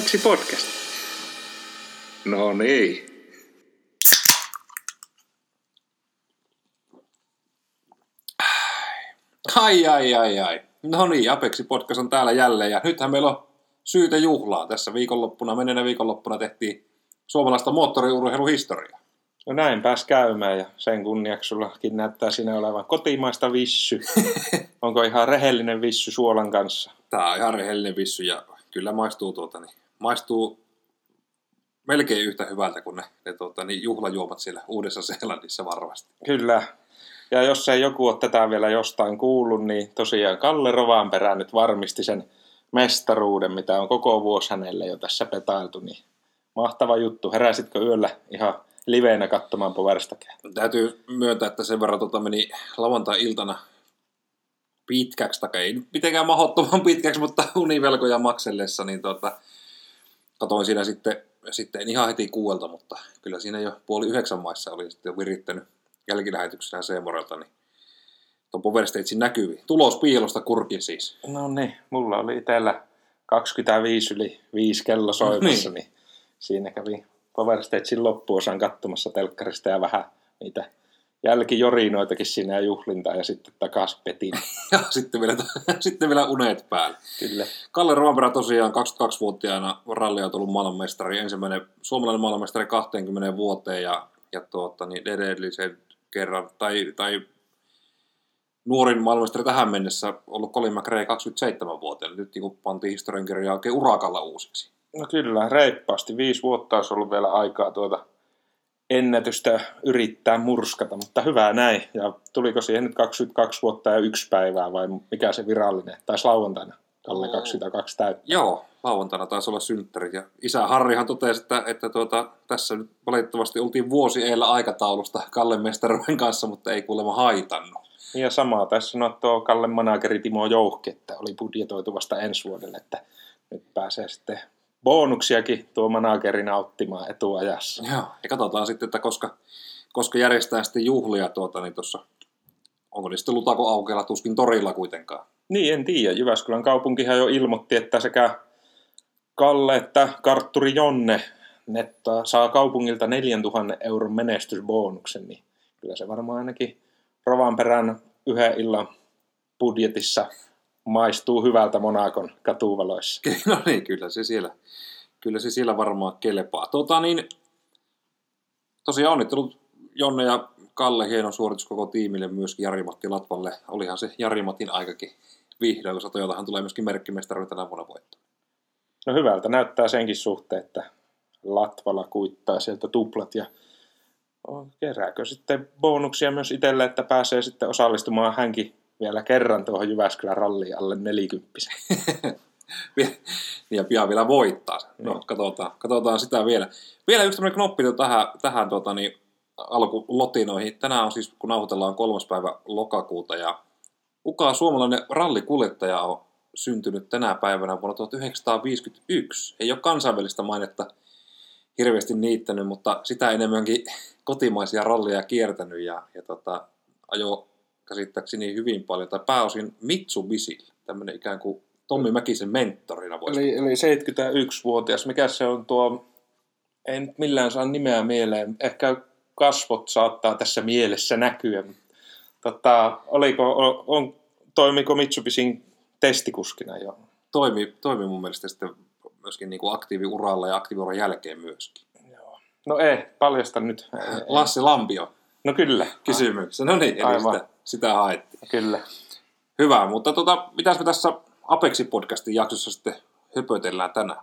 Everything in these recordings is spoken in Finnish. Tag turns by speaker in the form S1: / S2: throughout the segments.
S1: Apeksi podcast. No niin.
S2: Ai, ai, ai, ai. No niin, Apeksi podcast on täällä jälleen ja nythän meillä on syytä juhlaa. Tässä viikonloppuna, menneenä viikonloppuna tehtiin suomalaista moottoriurheiluhistoriaa.
S1: No näin pääs käymään ja sen kunniaksi sullakin näyttää siinä olevan kotimaista vissy. Onko ihan rehellinen vissy suolan kanssa?
S2: Tää on ihan rehellinen vissy ja kyllä maistuu tuota, niin, maistuu melkein yhtä hyvältä kuin ne, ne tuota, niin juhlajuomat siellä Uudessa Seelannissa varmasti.
S1: Kyllä. Ja jos ei joku ole tätä vielä jostain kuullut, niin tosiaan Kalle Rovanperä nyt varmisti sen mestaruuden, mitä on koko vuosi hänelle jo tässä petailtu. Niin mahtava juttu. Heräsitkö yöllä ihan liveenä katsomaan Powerstakia?
S2: Täytyy myöntää, että sen verran tuota meni lauantai-iltana pitkäksi, tai ei mitenkään mahdottoman pitkäksi, mutta univelkoja maksellessa, niin tuota, katoin siinä sitten, sitten en ihan heti kuuelta, mutta kyllä siinä jo puoli yhdeksän maissa oli sitten virittänyt jälkilähetyksenä Seemorelta, niin tuon Power Stagein näkyvi. Tulos piilosta kurkin siis.
S1: No niin, mulla oli itsellä 25 yli 5 kello soimassa,
S2: No
S1: niin. niin siinä kävi Power Stagein loppuosan katsomassa telkkarista ja vähän niitä jälkijorinoitakin siinä ja juhlintaa ja sitten takas petin.
S2: Ja sitten vielä, sitten vielä unet päälle.
S1: Kyllä.
S2: Kalle Rovanperä tosiaan 22-vuotiaana ralliautoilun maailmanmestari, ensimmäinen suomalainen maailmanmestari 20 vuoteen ja, ja tuota, niin edellisen kerran, tai, tai nuorin maailmanmestari tähän mennessä ollut Colin McRae 27-vuotiaana. Nyt niin pantiin historiankirjaa oikein urakalla uusiksi.
S1: No kyllä, reippaasti. Viisi vuotta olisi ollut vielä aikaa tuota ennätystä yrittää murskata, mutta hyvää näin. Ja tuliko siihen nyt 22 vuotta ja yksi päivää vai mikä se virallinen? Taisi lauantaina Kalle
S2: Oo.
S1: 22 täyttä.
S2: Joo, lauantaina taisi olla synttärit. Ja isä Harrihan totesi, että, että tuota, tässä nyt valitettavasti oltiin vuosi eellä aikataulusta Kallen mestaruuden kanssa, mutta ei kuulemma haitannut.
S1: Ja samaa tässä sanoi tuo Kalle manageri Timo Jouhki, että oli budjetoitu vasta ensi vuodelle, että nyt pääsee sitten bonuksiakin tuo manageri nauttimaan etuajassa.
S2: Joo, ja katsotaan sitten, että koska, koska järjestää sitten juhlia tuota, niin tuossa, onko ne sitten Lutako aukealla, tuskin torilla kuitenkaan.
S1: Niin, en tiedä. Jyväskylän kaupunkihan jo ilmoitti, että sekä Kalle että Kartturi Jonne nettaa, saa kaupungilta 4000 euron menestysbonuksen, niin kyllä se varmaan ainakin Rovanperän yhden illan budjetissa maistuu hyvältä Monakon katuvaloissa.
S2: No niin, kyllä se siellä, kyllä se siellä varmaan kelepaa. Tota niin, tosiaan onnittelut Jonne ja Kalle, hieno suoritus koko tiimille, myöskin Jari-Matti Latvalle. Olihan se Jari-Matin aikakin vihdoin, koska Toyotahan tulee myöskin merkkimestaruuden tänä vuonna voittaa.
S1: No hyvältä näyttää senkin suhteen, että Latvala kuittaa sieltä tuplat ja kerääkö sitten bonuksia myös itselle, että pääsee sitten osallistumaan hänkin vielä kerran tuohon Jyväskylän ralliin alle 40.
S2: ja pian vielä voittaa. No,
S1: Joo.
S2: katsotaan, katsotaan sitä vielä. Vielä yksi tämmöinen knoppi tähän, tähän tuota, niin, alkulotinoihin. Tänään on siis, kun nauhoitellaan kolmas päivä lokakuuta, ja kuka suomalainen rallikuljettaja on syntynyt tänä päivänä vuonna 1951? Ei ole kansainvälistä mainetta hirveästi niittänyt, mutta sitä enemmänkin kotimaisia ralleja kiertänyt ja, ja tota, ajo käsittääkseni hyvin paljon, tai pääosin Mitsubishi, tämmöinen ikään kuin Tommi Mäkisen mentorina voisi
S1: Eli, eli 71-vuotias. Mikä se on tuo, en nyt millään saa nimeä mieleen. Ehkä kasvot saattaa tässä mielessä näkyä. Tota, oliko, on, on, toimiko Mitsubishin testikuskina jo?
S2: toimi, toimi mun mielestä sitten myöskin niin kuin aktiiviuralla ja aktiiviuran jälkeen myöskin.
S1: Joo. No ei, paljasta nyt.
S2: Lassi Lampio
S1: No kyllä.
S2: kysymyksessä. No niin, eli
S1: Aivan.
S2: sitä, sitä haettiin.
S1: Kyllä.
S2: Hyvä, mutta tota, mitäs me tässä Apexi-podcastin jaksossa sitten höpötellään tänään?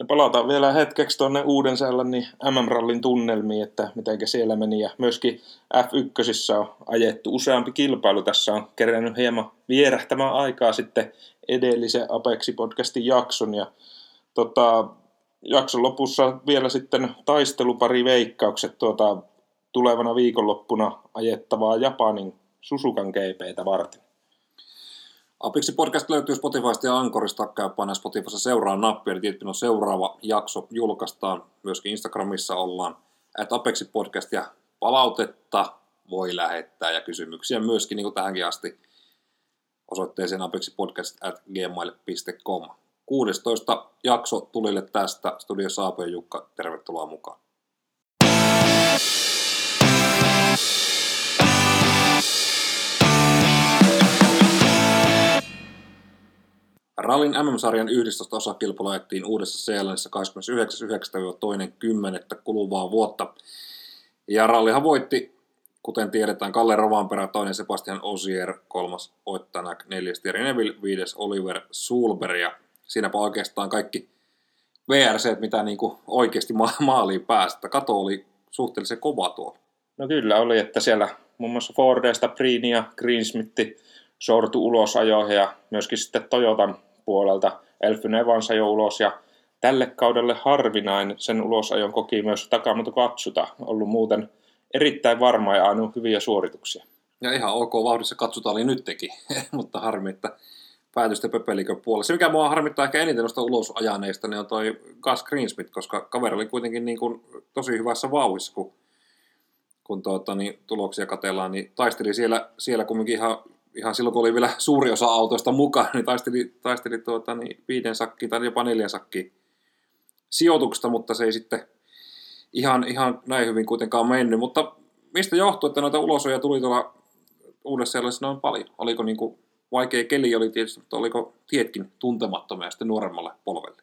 S1: No palataan vielä hetkeksi tuonne uuden niin MM-rallin tunnelmiin, että miten siellä meni. Ja myöskin F1 on ajettu useampi kilpailu. Tässä on kerännyt hieman vierähtämään aikaa sitten edellisen Apexi-podcastin jakson. Ja tota, jakson lopussa vielä sitten taistelupari veikkaukset tuota, tulevana viikonloppuna ajettavaa Japanin Susukan GPtä varten.
S2: Apexi podcast löytyy Spotifysta ja Ankorista. Käy painaa Spotifyssa seuraa nappia, eli tietty on seuraava jakso julkaistaan. Myöskin Instagramissa ollaan. At Apexi podcast ja palautetta voi lähettää ja kysymyksiä myöskin niin kuin tähänkin asti osoitteeseen apexipodcast at gmail.com. 16 jakso tulille tästä. Studio Saapo ja Jukka, tervetuloa mukaan. Rallin MM-sarjan 11 osakilpailu ajettiin Uudessa Seelannissa 29.9.-2.10. kuluvaa vuotta. Ja rallihan voitti, kuten tiedetään, Kalle Rovanperä, toinen Sebastian Osier, kolmas Oittanak, neljäs Thierry Neville, viides Oliver Sulberg. Ja siinäpä oikeastaan kaikki VRC, mitä niin kuin oikeasti ma- maaliin päästä. Kato oli suhteellisen kova tuo.
S1: No kyllä oli, että siellä muun muassa Fordesta Brini ja Greensmith sortu ulos ajoihin ja myöskin sitten Toyotan puolelta Elfyn Evans jo ulos ja tälle kaudelle harvinain sen ulosajon koki myös Takamoto Katsuta, ollut muuten erittäin varma ja ainoa hyviä suorituksia.
S2: Ja ihan ok vauhdissa katsotaan oli nytkin, mutta harmi, että päätystä Pöpelikön puolella. Se, mikä mua harmittaa ehkä eniten noista ulos ajaneista, niin on toi Gus Greensmith, koska kaveri oli kuitenkin niin kuin tosi hyvässä vauhissa, kun, kun tuota, niin tuloksia katellaan, niin taisteli siellä, siellä kumminkin ihan, ihan silloin, kun oli vielä suuri osa autoista mukaan, niin taisteli, taisteli tuota, niin viiden sakkiin tai jopa neljän sakkiin sijoituksesta, mutta se ei sitten ihan, ihan näin hyvin kuitenkaan mennyt. Mutta mistä johtuu, että noita ulosoja tuli tuolla uudessa noin paljon? Oliko niin kuin vaikea keli oli tietysti, mutta oliko tietkin tuntemattomia sitten nuoremmalle polvelle?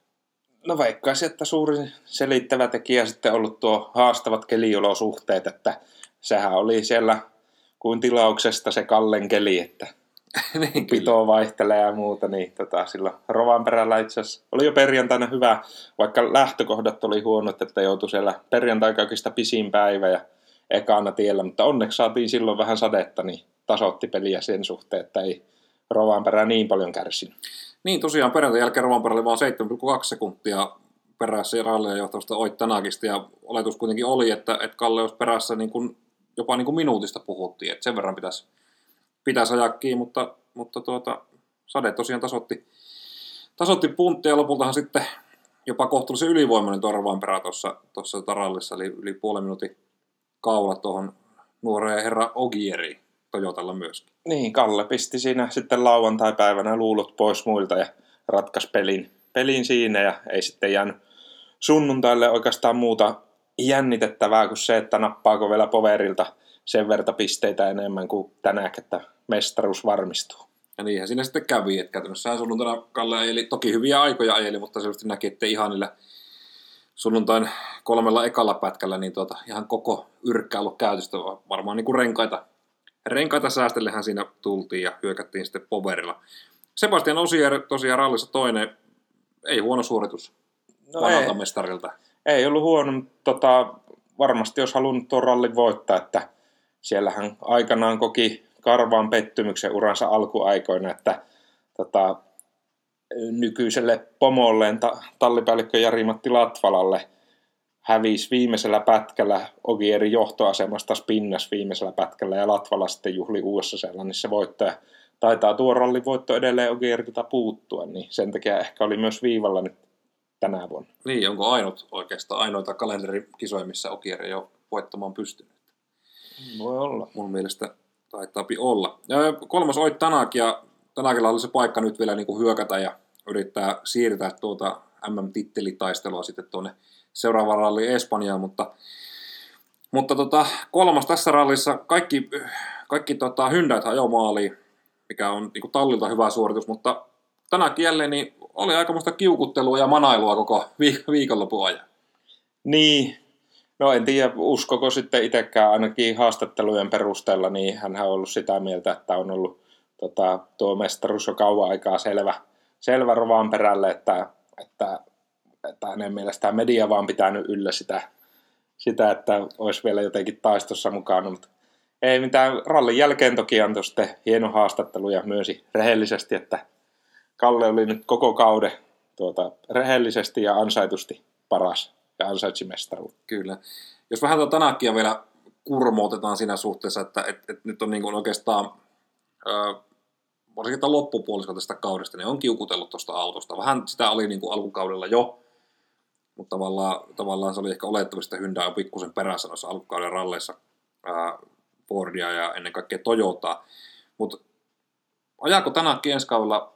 S1: No veikkaisin, että suurin selittävä tekijä sitten ollut tuo haastavat keliolosuhteet, että sehän oli siellä kuin tilauksesta se Kallen keli, että niin, pito vaihtelee ja muuta, niin tota, sillä perällä itse asiassa oli jo perjantaina hyvä, vaikka lähtökohdat oli huonot, että joutui siellä perjantai pisin päivä ja ekana tiellä, mutta onneksi saatiin silloin vähän sadetta, niin tasoitti peliä sen suhteen, että ei perä niin paljon kärsinyt.
S2: Niin, tosiaan perjantai jälkeen perä oli vain 7,2 sekuntia perässä rallia johtavasta Oittanakista, ja oletus kuitenkin oli, että, että Kalle olisi perässä niin kuin, jopa niin kuin minuutista puhuttiin, että sen verran pitäisi, pitäisi ajaa kiinni, mutta, mutta tuota, sade tosiaan tasotti, tasotti punttia, ja lopultahan sitten jopa kohtuullisen ylivoimainen tuo perä tuossa, tuossa rallissa, eli yli puolen minuutin kaula tuohon nuoreen herra Ogieriin. Toyotalla myöskin.
S1: Niin, Kalle pisti siinä sitten lauantai-päivänä luulot pois muilta ja ratkaisi pelin, pelin siinä ja ei sitten jäänyt sunnuntaille oikeastaan muuta jännitettävää kuin se, että nappaako vielä poverilta sen verta pisteitä enemmän kuin tänään, että mestaruus varmistuu.
S2: Ja niinhän siinä sitten kävi, että käytännössä sunnuntaina Kalle ajeli, toki hyviä aikoja ajeli, mutta selvästi näki, että ihan niillä sunnuntain kolmella ekalla pätkällä niin tuota, ihan koko yrkkä ollut käytöstä, varmaan niin kuin renkaita renkaita säästellehän siinä tultiin ja hyökättiin sitten poverilla. Sebastian Osier tosiaan rallissa toinen, ei huono suoritus no vanhalta mestarilta.
S1: Ei ollut huono, tota, varmasti jos halunnut tuon rallin voittaa, että siellähän aikanaan koki karvaan pettymyksen uransa alkuaikoina, että tota, nykyiselle pomolleen ta, tallipäällikkö Jari-Matti Latvalalle hävisi viimeisellä pätkällä Ogierin johtoasemasta spinnas viimeisellä pätkällä ja Latvala sitten juhli uudessa sellaisessa voittaja. Taitaa tuo rallin voitto edelleen Ogierilta puuttua, niin sen takia ehkä oli myös viivalla nyt tänä vuonna.
S2: Niin, onko ainut oikeastaan ainoita kalenterikisoja, missä Ogier ei ole voittamaan pystynyt?
S1: Voi olla.
S2: Mun mielestä taitaa olla. Ja kolmas Oit Tanak, ja Tanakilla oli se paikka nyt vielä niin kuin hyökätä ja yrittää siirtää tuota MM-tittelitaistelua sitten tuonne seuraava ralli Espanjaan, mutta, mutta tota, kolmas tässä rallissa kaikki, kaikki tota, hyndäät ajoi maaliin, mikä on niin kuin tallilta hyvä suoritus, mutta tänäkin jälleen niin oli aikamoista kiukuttelua ja manailua koko viikonlopun ajan.
S1: Niin, no en tiedä uskoko sitten itsekään ainakin haastattelujen perusteella, niin hän on ollut sitä mieltä, että on ollut tota, tuo mestaruus jo kauan aikaa selvä, selvä rovaan perälle, että, että että hänen mielestään media vaan pitänyt yllä sitä, sitä että olisi vielä jotenkin taistossa mukana, mutta ei mitään. Rallin jälkeen toki antoi sitten hieno haastattelu ja myönsi rehellisesti, että Kalle oli nyt koko kauden tuota, rehellisesti ja ansaitusti paras ja ansaitsi mestaruuden.
S2: Kyllä. Jos vähän tuota Tanakia vielä kurmootetaan siinä suhteessa, että et, et nyt on niin oikeastaan ö, varsinkin tämän loppupuoliskolla tästä kaudesta, niin on kiukutellut tuosta autosta. Vähän sitä oli niin kuin alkukaudella jo, mutta tavallaan, tavallaan se oli ehkä olettavasti, että Hyundai on pikkusen perässä noissa alkukauden ralleissa ää, Fordia ja ennen kaikkea Toyotaa. Mutta ajaako tänäkin ensi kaudella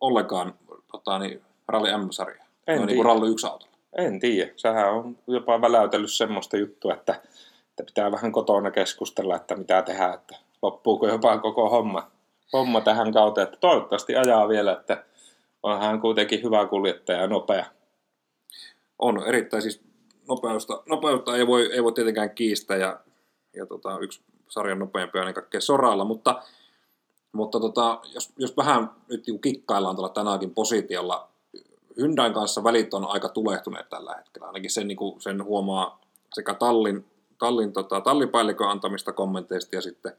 S2: ollenkaan tota, niin, ralli M-sarjaa?
S1: En
S2: no, niin kuin
S1: tiedä.
S2: ralli yksi autolla.
S1: En tiedä. Sehän on jopa väläytellyt semmoista juttua, että, että pitää vähän kotona keskustella, että mitä tehdään, että loppuuko jopa koko homma, homma tähän kauteen. Että toivottavasti ajaa vielä, että on hän kuitenkin hyvä kuljettaja ja nopea.
S2: On erittäin siis nopeusta, nopeutta ei voi, ei voi tietenkään kiistää ja, ja tota, yksi sarjan nopeampi on ennen kaikkea soralla, mutta, mutta tota, jos, jos vähän nyt niin kikkaillaan tuolla tänäänkin positiolla, Hyundain kanssa välit on aika tulehtuneet tällä hetkellä. Ainakin sen, niin kuin, sen huomaa sekä tallin, tallin tota, tallipäällikön antamista kommenteista ja sitten,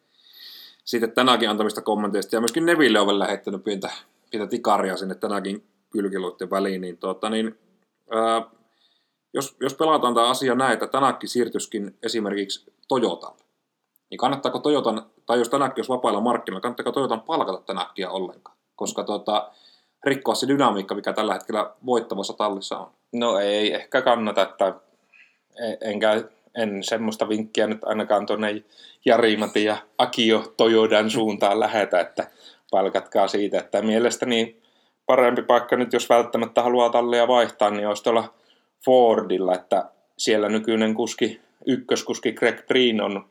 S2: sitten tänäänkin antamista kommenteista. Ja myöskin Neville on vielä lähettänyt pientä, pientä tikaria sinne tänäänkin kylkiluiden väliin. Niin, tota, niin, ää, jos, jos pelataan tämä asia näin, että tänäkin siirtyskin esimerkiksi Toyotalle, niin kannattaako Toyotan, tai jos tänäkin olisi vapailla markkinoilla, kannattaako Toyotan palkata tänäkkiä ollenkaan? Koska tota, rikkoa se dynamiikka, mikä tällä hetkellä voittavassa tallissa on.
S1: No ei ehkä kannata, että enkä, en semmoista vinkkiä nyt ainakaan tuonne Jarimati ja Akio Toyodan suuntaan lähetä, että palkatkaa siitä, että mielestäni parempi paikka nyt, jos välttämättä haluaa tallia vaihtaa, niin olisi tuolla Fordilla, että siellä nykyinen kuski, ykköskuski Greg Breen on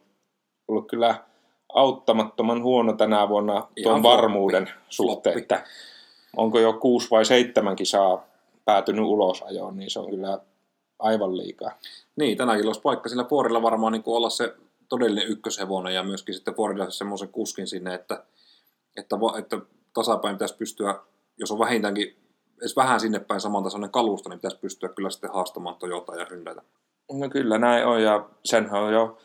S1: ollut kyllä auttamattoman huono tänä vuonna tuon
S2: Ihan floppi.
S1: varmuuden suhteen,
S2: Floppi.
S1: että onko jo kuusi vai seitsemän kisaa päätynyt ulosajoon, niin se on kyllä aivan liikaa.
S2: Niin, tänäkin olisi paikka sillä Fordilla varmaan niin olla se todellinen ykköshevonen ja myöskin sitten Fordilla semmoisen kuskin sinne, että, että, että tasapäin pitäisi pystyä, jos on vähintäänkin edes vähän sinne päin samantasoinen kalusto, niin pitäisi pystyä kyllä sitten haastamaan Toyota ja Hyundaiita.
S1: No kyllä näin on, ja senhän on jo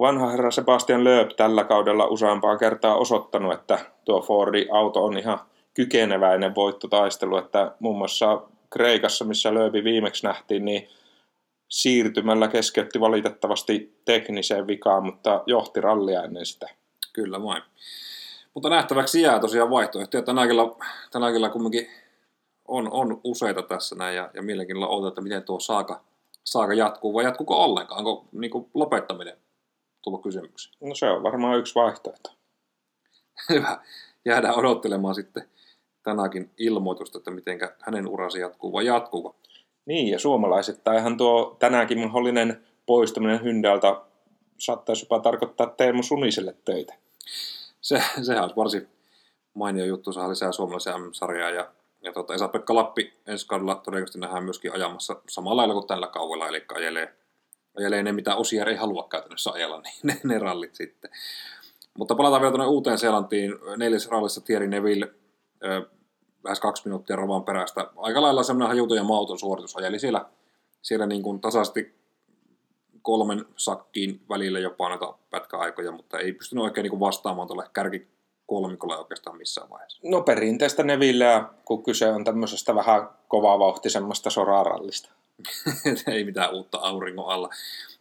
S1: vanha herra Sebastian Loeb tällä kaudella useampaa kertaa osoittanut, että tuo Fordi auto on ihan kykeneväinen voittotaistelu, että muun muassa Kreikassa, missä Loebi viimeksi nähtiin, niin siirtymällä keskeytti valitettavasti tekniseen vikaan, mutta johti rallia ennen sitä.
S2: Kyllä vain. Mutta nähtäväksi jää tosiaan vaihtoehtoja. Tänäkin, tänäkin kumminkin on, on useita tässä näin ja, ja mielenkiinnolla odotetaan, että miten tuo saaka, saaka jatkuu vai jatkuuko ollenkaan. Onko niin lopettaminen tullut kysymyksiin?
S1: No se on varmaan yksi vaihtoehto.
S2: Hyvä. Jäädään odottelemaan sitten tänäkin ilmoitusta, että miten hänen uransa jatkuu vai jatkuuko.
S1: Niin, ja suomalaisittainhan tuo tänäänkin mahdollinen poistuminen Hyndältä saattaisi jopa tarkoittaa Teemu Suniselle töitä.
S2: Se, sehän olisi varsin mainio juttu, saa lisää suomalaisia M-sarjaa ja, ja tota, Esa-Pekka Lappi ensi kaudella todennäköisesti nähdään myöskin ajamassa samalla lailla kuin tällä kaudella, eli ajelee, ajelee ne, mitä Osier ei halua käytännössä ajella, niin ne, ne rallit sitten. Mutta palataan vielä tuonne uuteen Seelantiin. Neljäs rallissa Thierry Neville, ö, lähes kaksi minuuttia rovan perästä. Aika lailla semmoinen hajuton ja mauton suoritus ajeli siellä, siellä niin kuin tasaisesti kolmen sakkiin välillä jopa näitä pätkäaikoja, mutta ei pystynyt oikein niin kuin vastaamaan tuolle kärki kolmikolle oikeastaan missään vaiheessa.
S1: No perinteistä Nevilleä, kun kyse on tämmöisestä vähän kovavauhtisemmasta sorarallista.
S2: ei mitään uutta auringon alla.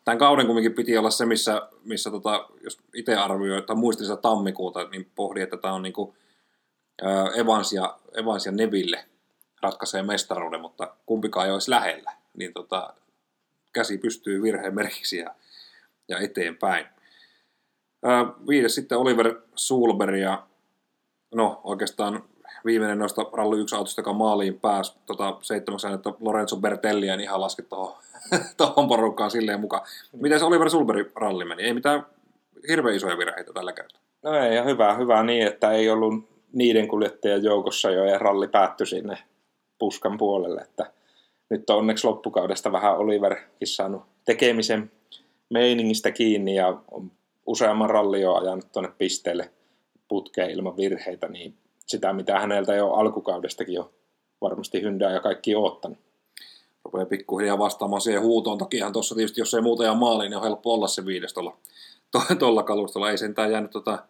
S2: Tämän kauden kumminkin piti olla se, missä, missä tota, jos itse arvioi, tai muistin sitä tammikuuta, niin pohdin, että tämä on niin kuin, ää, Evans, ja, Evans ja Neville ratkaisee mestaruuden, mutta kumpikaan ei olisi lähellä. Niin tota, käsi pystyy virheen merkiksi ja, ja eteenpäin. Ää, viides sitten Oliver Sulberg ja no oikeastaan viimeinen noista ralli 1 autosta, joka maaliin pääsi tota, seitsemäksi että Lorenzo Bertelli en ihan laske tuohon tohon porukkaan silleen mukaan. Miten se Oliver Sulberg ralli meni? Ei mitään hirveän isoja virheitä tällä kertaa.
S1: No ei, ja hyvä, hyvä niin, että ei ollut niiden kuljettajien joukossa jo ja ralli päättyi sinne puskan puolelle, että nyt on onneksi loppukaudesta vähän Oliverkin saanut tekemisen meiningistä kiinni ja on useamman ralli jo ajanut tuonne pisteelle putkeen ilman virheitä, niin sitä mitä häneltä jo alkukaudestakin jo varmasti hyndää ja kaikki oottanut.
S2: Rupeaa pikkuhiljaa vastaamaan siihen huutoon. Tokihan tuossa tietysti, jos ei muuta ja maaliin, niin on helppo olla se viides tuolla, tuolla kalustolla. Ei sentään jäänyt tota,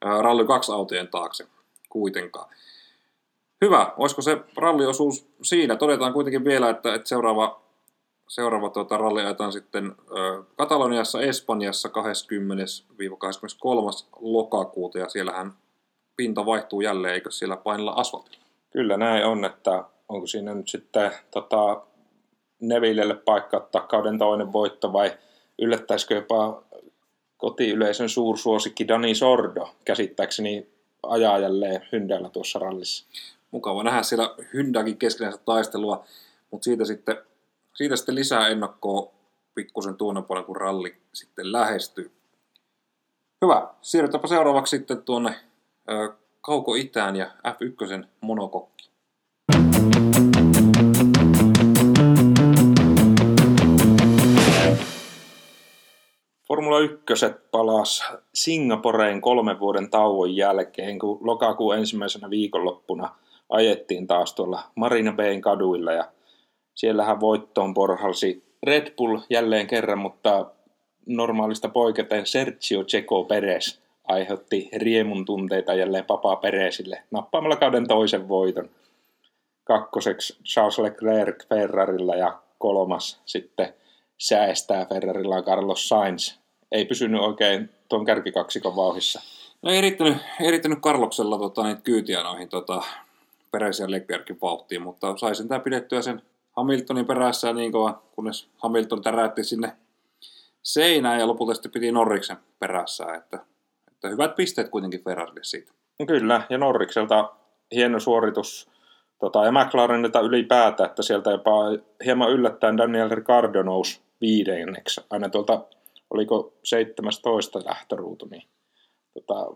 S2: ralli 2 autojen taakse kuitenkaan. Hyvä, olisiko se ralliosuus siinä? Todetaan kuitenkin vielä, että, että seuraava, seuraava tuota, ralli ajetaan sitten ö, Kataloniassa, Espanjassa 20-23. lokakuuta, ja siellähän pinta vaihtuu jälleen, eikö siellä painella asfaltilla?
S1: Kyllä näin on, että onko siinä nyt sitten tota, Nevillelle paikka ottaa kauden toinen voitto vai yllättäisikö jopa kotiyleisön suursuosikki Dani Sordo käsittääkseni ajaa jälleen hyndällä tuossa rallissa.
S2: mukava nähdä siellä Hyndäkin keskinäistä taistelua, mutta siitä sitten, siitä sitten lisää ennakkoa pikkusen tuonne puolella, kun ralli sitten lähestyy. Hyvä, siirrytäänpä seuraavaksi sitten tuonne Kauko-Itään ja F1 monokokki.
S1: Formula 1 palas Singaporeen kolmen vuoden tauon jälkeen, kun lokakuun ensimmäisenä viikonloppuna ajettiin taas tuolla Marina Bayn kaduilla ja siellähän voittoon porhalsi Red Bull jälleen kerran, mutta normaalista poiketen Sergio Checo Perez aiheutti riemun tunteita jälleen Papa Perezille nappaamalla kauden toisen voiton. Kakkoseksi Charles Leclerc Ferrarilla ja kolmas sitten säästää Ferrarilla Carlos Sainz. Ei pysynyt oikein tuon kärkikaksikon vauhissa.
S2: No ei riittänyt, ei riittänyt Karloksella tota, niitä kyytiä noihin tota, Perez ja Leclercin vauhtiin, mutta sai sen pidettyä sen Hamiltonin perässä niin kauan, kunnes Hamilton täräytti sinne seinään ja lopulta sitten piti Norriksen perässä, että, että hyvät pisteet kuitenkin Ferrarille siitä.
S1: Kyllä, ja Norrikselta hieno suoritus tota, ja McLarenilta ylipäätä, että sieltä jopa hieman yllättäen Daniel Ricardo nousi viidenneksi, aina tuolta, oliko 17 lähtöruutu, niin tota,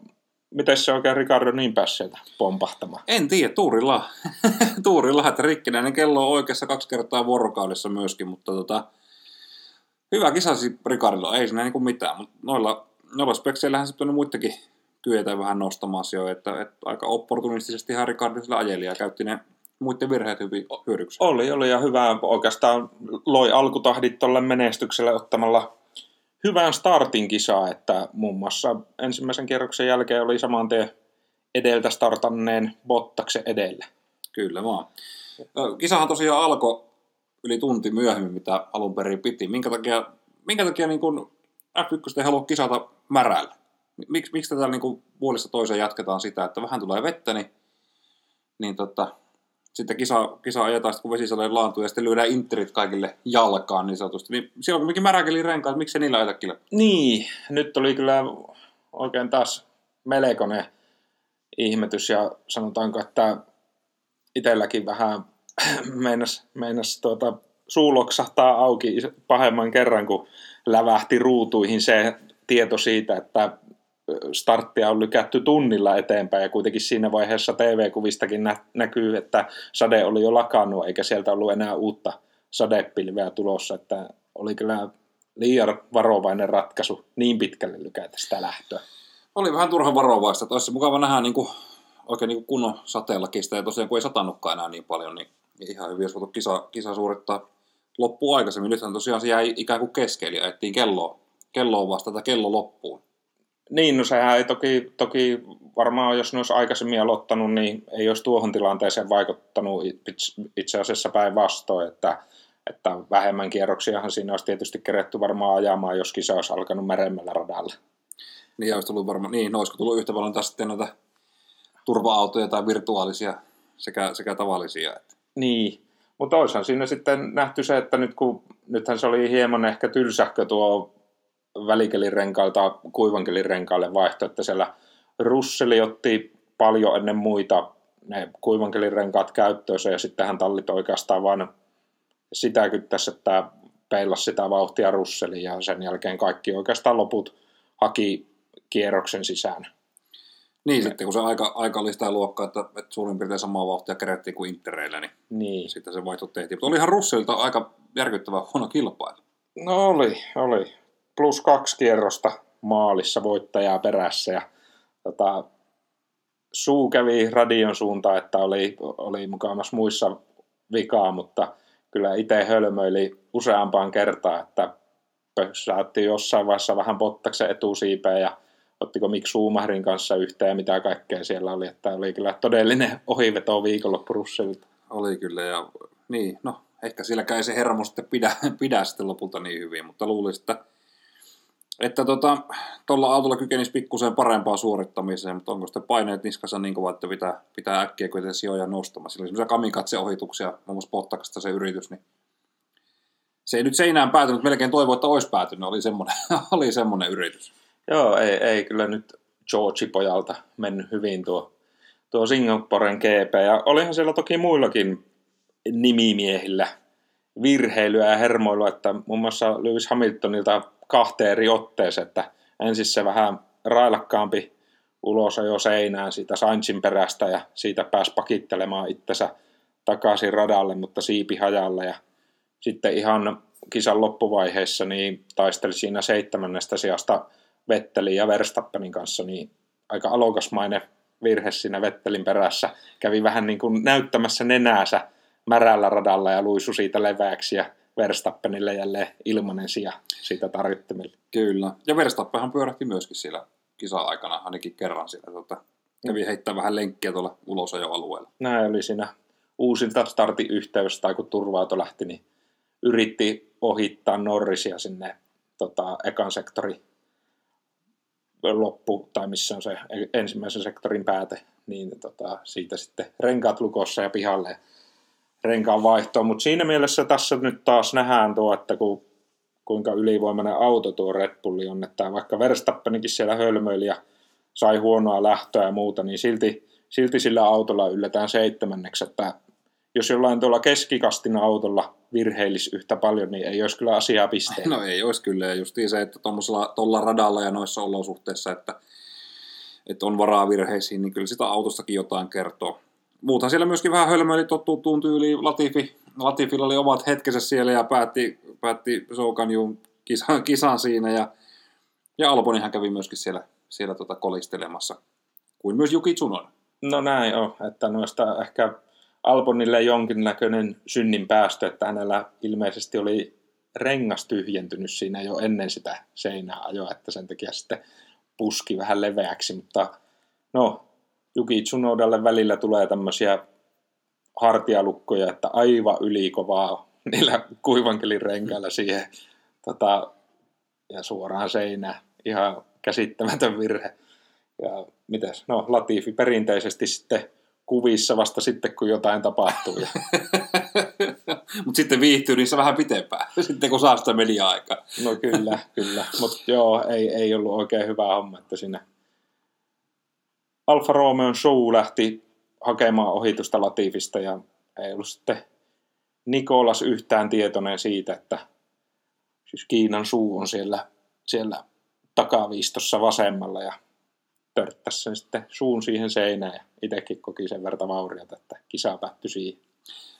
S1: miten se oikein Ricardo niin pääsi sieltä pompahtamaan?
S2: En tiedä, tuurilla, tuurilla että rikkinäinen kello on oikeassa kaksi kertaa vuorokaudessa myöskin, mutta tota, hyvä kisasi Ricardo, ei siinä niin mitään, mutta noilla, noilla spekseillähän se on muitakin kyetä vähän nostamaan asioita, että, että aika opportunistisesti hän Ricardo sillä ajeli ja käytti ne muiden virheet hyvin hyödyksi.
S1: Oli, oli ja hyvä oikeastaan loi alkutahdit tuolle menestykselle ottamalla hyvän startin kisaa, että muun muassa ensimmäisen kierroksen jälkeen oli saman tien edeltä startanneen Bottaksen edellä.
S2: Kyllä vaan. Kisahan tosiaan alkoi yli tunti myöhemmin, mitä alun perin piti. Minkä takia, minkä takia niin kun F1 ei halua kisata märällä? Miks, miksi tätä niin vuodesta toiseen jatketaan sitä, että vähän tulee vettä, niin, niin tota, sitten kisa, kisa ajetaan, kun vesisalojen laantuu ja sitten lyödään interit kaikille jalkaan niin sanotusti. Niin silloin kuitenkin märäkeli renkaat, miksi se niillä ajeta kilpaa?
S1: Niin, nyt oli kyllä oikein taas melkoinen ihmetys ja sanotaanko, että itselläkin vähän meinas, meinas tuota, suu loksahtaa auki pahemman kerran, kun lävähti ruutuihin se tieto siitä, että starttia on lykätty tunnilla eteenpäin. Ja kuitenkin siinä vaiheessa TV-kuvistakin nä- näkyy, että sade oli jo lakannut eikä sieltä ollut enää uutta sadepilveä tulossa, että oli kyllä liian varovainen ratkaisu niin pitkälle lykätä sitä lähtöä.
S2: Oli vähän turhan varovaista, että olisi mukava nähdä niin kuin, oikein niin kuin kunnon sateellakista ja tosiaan kun ei satannutkaan enää niin paljon, niin ihan hyvin olisi voitu kisa, kisa suorittaa loppuun aikaisemmin. Nythän tosiaan se jäi ikään kuin kesken, eli ajettiin kelloa, kelloa vasta kello loppuun.
S1: Niin, no sehän ei toki, toki varmaan, jos ne olisi aikaisemmin aloittanut, niin ei olisi tuohon tilanteeseen vaikuttanut itse asiassa päinvastoin, että, että vähemmän kierroksiahan siinä olisi tietysti keretty varmaan ajamaan, jos kisa olisi alkanut meremmällä radalla.
S2: Niin, olisi tullut varmaan, niin, no, olisiko tullut yhtä paljon taas sitten noita turva-autoja tai virtuaalisia sekä, sekä tavallisia. Että.
S1: Niin, mutta olisihan siinä sitten nähty se, että nyt kun, nythän se oli hieman ehkä tylsähkö tuo välikelirenkaalta kuivankelirenkaalle vaihto, että siellä Russeli otti paljon ennen muita ne kuivankelirenkaat käyttöönsä ja sitten hän tallit oikeastaan vaan sitä kyttäisi, että peilasi sitä vauhtia Russeliin ja sen jälkeen kaikki oikeastaan loput haki kierroksen sisään.
S2: Niin, sitten kun se aika, aika oli sitä luokkaa, että, että suurin piirtein samaa vauhtia kerättiin kuin Intereillä, niin, niin. sitten se vaihto tehtiin. Mutta olihan Russellilta aika järkyttävä huono kilpailu.
S1: No oli, oli plus kaksi kierrosta maalissa voittajaa perässä ja tota, suu kävi radion suuntaan, että oli, oli mukamassa muissa vikaa, mutta kyllä itse hölmöili useampaan kertaan, että pössäytti jossain vaiheessa vähän Bottaksen etusiipeen ja ottiko Mik Schumacherin kanssa yhteen ja mitä kaikkea siellä oli, että oli kyllä todellinen ohiveto viikonloppu Russelilta.
S2: Oli kyllä ja niin, no ehkä sillä käy se hermo sitten pidä, pidä sitten lopulta niin hyvin, mutta luulisin, että että tota, tuolla autolla kykenisi pikkusen parempaa suorittamiseen, mutta onko sitten paineet niskassa niin kova, että pitää, pitää äkkiä kuitenkin sijoja nostamaan. Sillä oli semmoisia kamikatse-ohituksia, muun muassa Pottakasta se yritys, niin se ei nyt seinään päätynyt, melkein toivo, että olisi päätynyt, oli semmoinen, oli semmoinen yritys.
S1: Joo, ei, ei kyllä nyt George pojalta mennyt hyvin tuo, tuo Singaporen GP. Ja olihan siellä toki muillakin nimimiehillä virheilyä ja hermoilua, että muun muassa Lewis Hamiltonilta kahteen eri otteeseen, että ensin se vähän railakkaampi ulos jo seinään siitä Sainzin perästä ja siitä pääsi pakittelemaan itsensä takaisin radalle, mutta siipi hajalla ja sitten ihan kisan loppuvaiheessa niin taisteli siinä seitsemännestä sijasta Vettelin ja Verstappenin kanssa, niin aika alokasmainen virhe siinä Vettelin perässä. Kävi vähän niin kuin näyttämässä nenäänsä märällä radalla ja luisu siitä leveäksi ja Verstappenille jälleen ilmanen sija siitä tarjottimille.
S2: Kyllä. Ja Verstappenhan pyörähti myöskin siellä kisa-aikana, ainakin kerran siellä. Tota, kävi heittää vähän lenkkiä tuolla ulosajoalueella.
S1: Näin oli siinä uusinta startin yhteys, tai kun turvauto lähti, niin yritti ohittaa Norrisia sinne tota, ekan sektori loppu, tai missä on se ensimmäisen sektorin pääte, niin tota, siitä sitten renkaat lukossa ja pihalle renkaan vaihtoon. Mutta siinä mielessä tässä nyt taas nähdään tuo, että kun, kuinka ylivoimainen auto tuo Red Bulli on, että vaikka Verstappenikin siellä hölmöili ja sai huonoa lähtöä ja muuta, niin silti, silti sillä autolla ylletään seitsemänneksi, että jos jollain tuolla keskikastin autolla virheilisi yhtä paljon, niin ei olisi kyllä asiaa pisteen.
S2: No ei olisi kyllä, ja justiin se, että tuolla radalla ja noissa olosuhteissa, että, että on varaa virheisiin, niin kyllä sitä autostakin jotain kertoo. Muuthan siellä myöskin vähän hölmöili tottuutuun tyyliin. Latifi, Latifilla oli omat hetkensä siellä ja päätti, päätti Soukanjun kisan, kisan siinä. Ja, ja Albonihan kävi myöskin siellä, siellä tota kolistelemassa, kuin myös Juki Tsunoda.
S1: No näin on, että noista ehkä Albonille jonkinnäköinen synnin päästö, että hänellä ilmeisesti oli rengas tyhjentynyt siinä jo ennen sitä seinää ajoa, että sen takia sitten puski vähän leveäksi, mutta no, Juki Tsunodalle välillä tulee tämmöisiä hartialukkoja, että aivan ylikovaa niillä kuivankelin renkailla siihen tota, ja suoraan seinään. Ihan käsittämätön virhe. Ja mitäs, no Latifi perinteisesti sitten kuvissa vasta sitten, kun jotain tapahtuu.
S2: Mutta sitten viihtyy niissä vähän pitempään, sitten kun saa sitä media-aikaa.
S1: no kyllä, kyllä. Mutta joo, ei, ei ollut oikein hyvä homma, että siinä Alfa Romeo show lähti hakemaan ohitusta Latifista ja ei ollut sitten Nikolas yhtään tietoinen siitä, että siis Kiinan suu on siellä, siellä takaviistossa vasemmalla ja törttäisi sen sitten suun siihen seinään ja itsekin koki sen verta vauriota, että kisa päättyi siihen.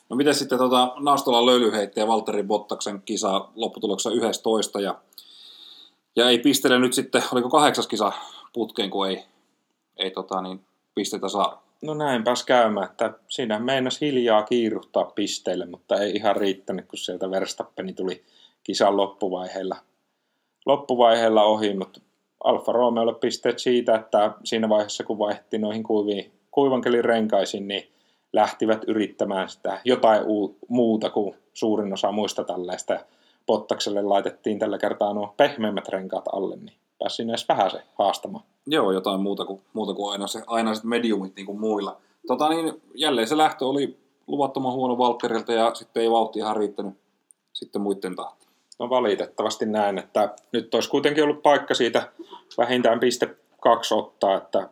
S2: No miten sitten tota, Nastolan löylyheittäjä Valtteri Bottaksen kisa lopputuloksessa 11 ja, ja ei pistele nyt sitten, oliko kahdeksas kisa putkeen, kun ei, ei tota, niin, pistetä saa.
S1: No näin pääs käymään, että siinä meinas hiljaa kiiruhtaa pisteille, mutta ei ihan riittänyt, kun sieltä Verstappeni tuli kisan loppuvaiheella, loppuvaiheella ohi, mutta Alfa Romeolle pisteet siitä, että siinä vaiheessa kun vaihdettiin noihin kuiviin, kuivankelin renkaisiin, niin lähtivät yrittämään sitä jotain u- muuta kuin suurin osa muista talleista. Pottakselle laitettiin tällä kertaa nuo pehmeämmät renkaat alle, niin pääsi edes vähän se haastamaan.
S2: Joo, jotain muuta kuin, muuta kuin aina, se, aina se mediumit niin kuin muilla. Tota niin, jälleen se lähtö oli luvattoman huono Valtterilta ja sitten ei vauhti ihan riittänyt sitten muiden tahtiin.
S1: No valitettavasti näin, että nyt olisi kuitenkin ollut paikka siitä vähintään piste kaksi ottaa, että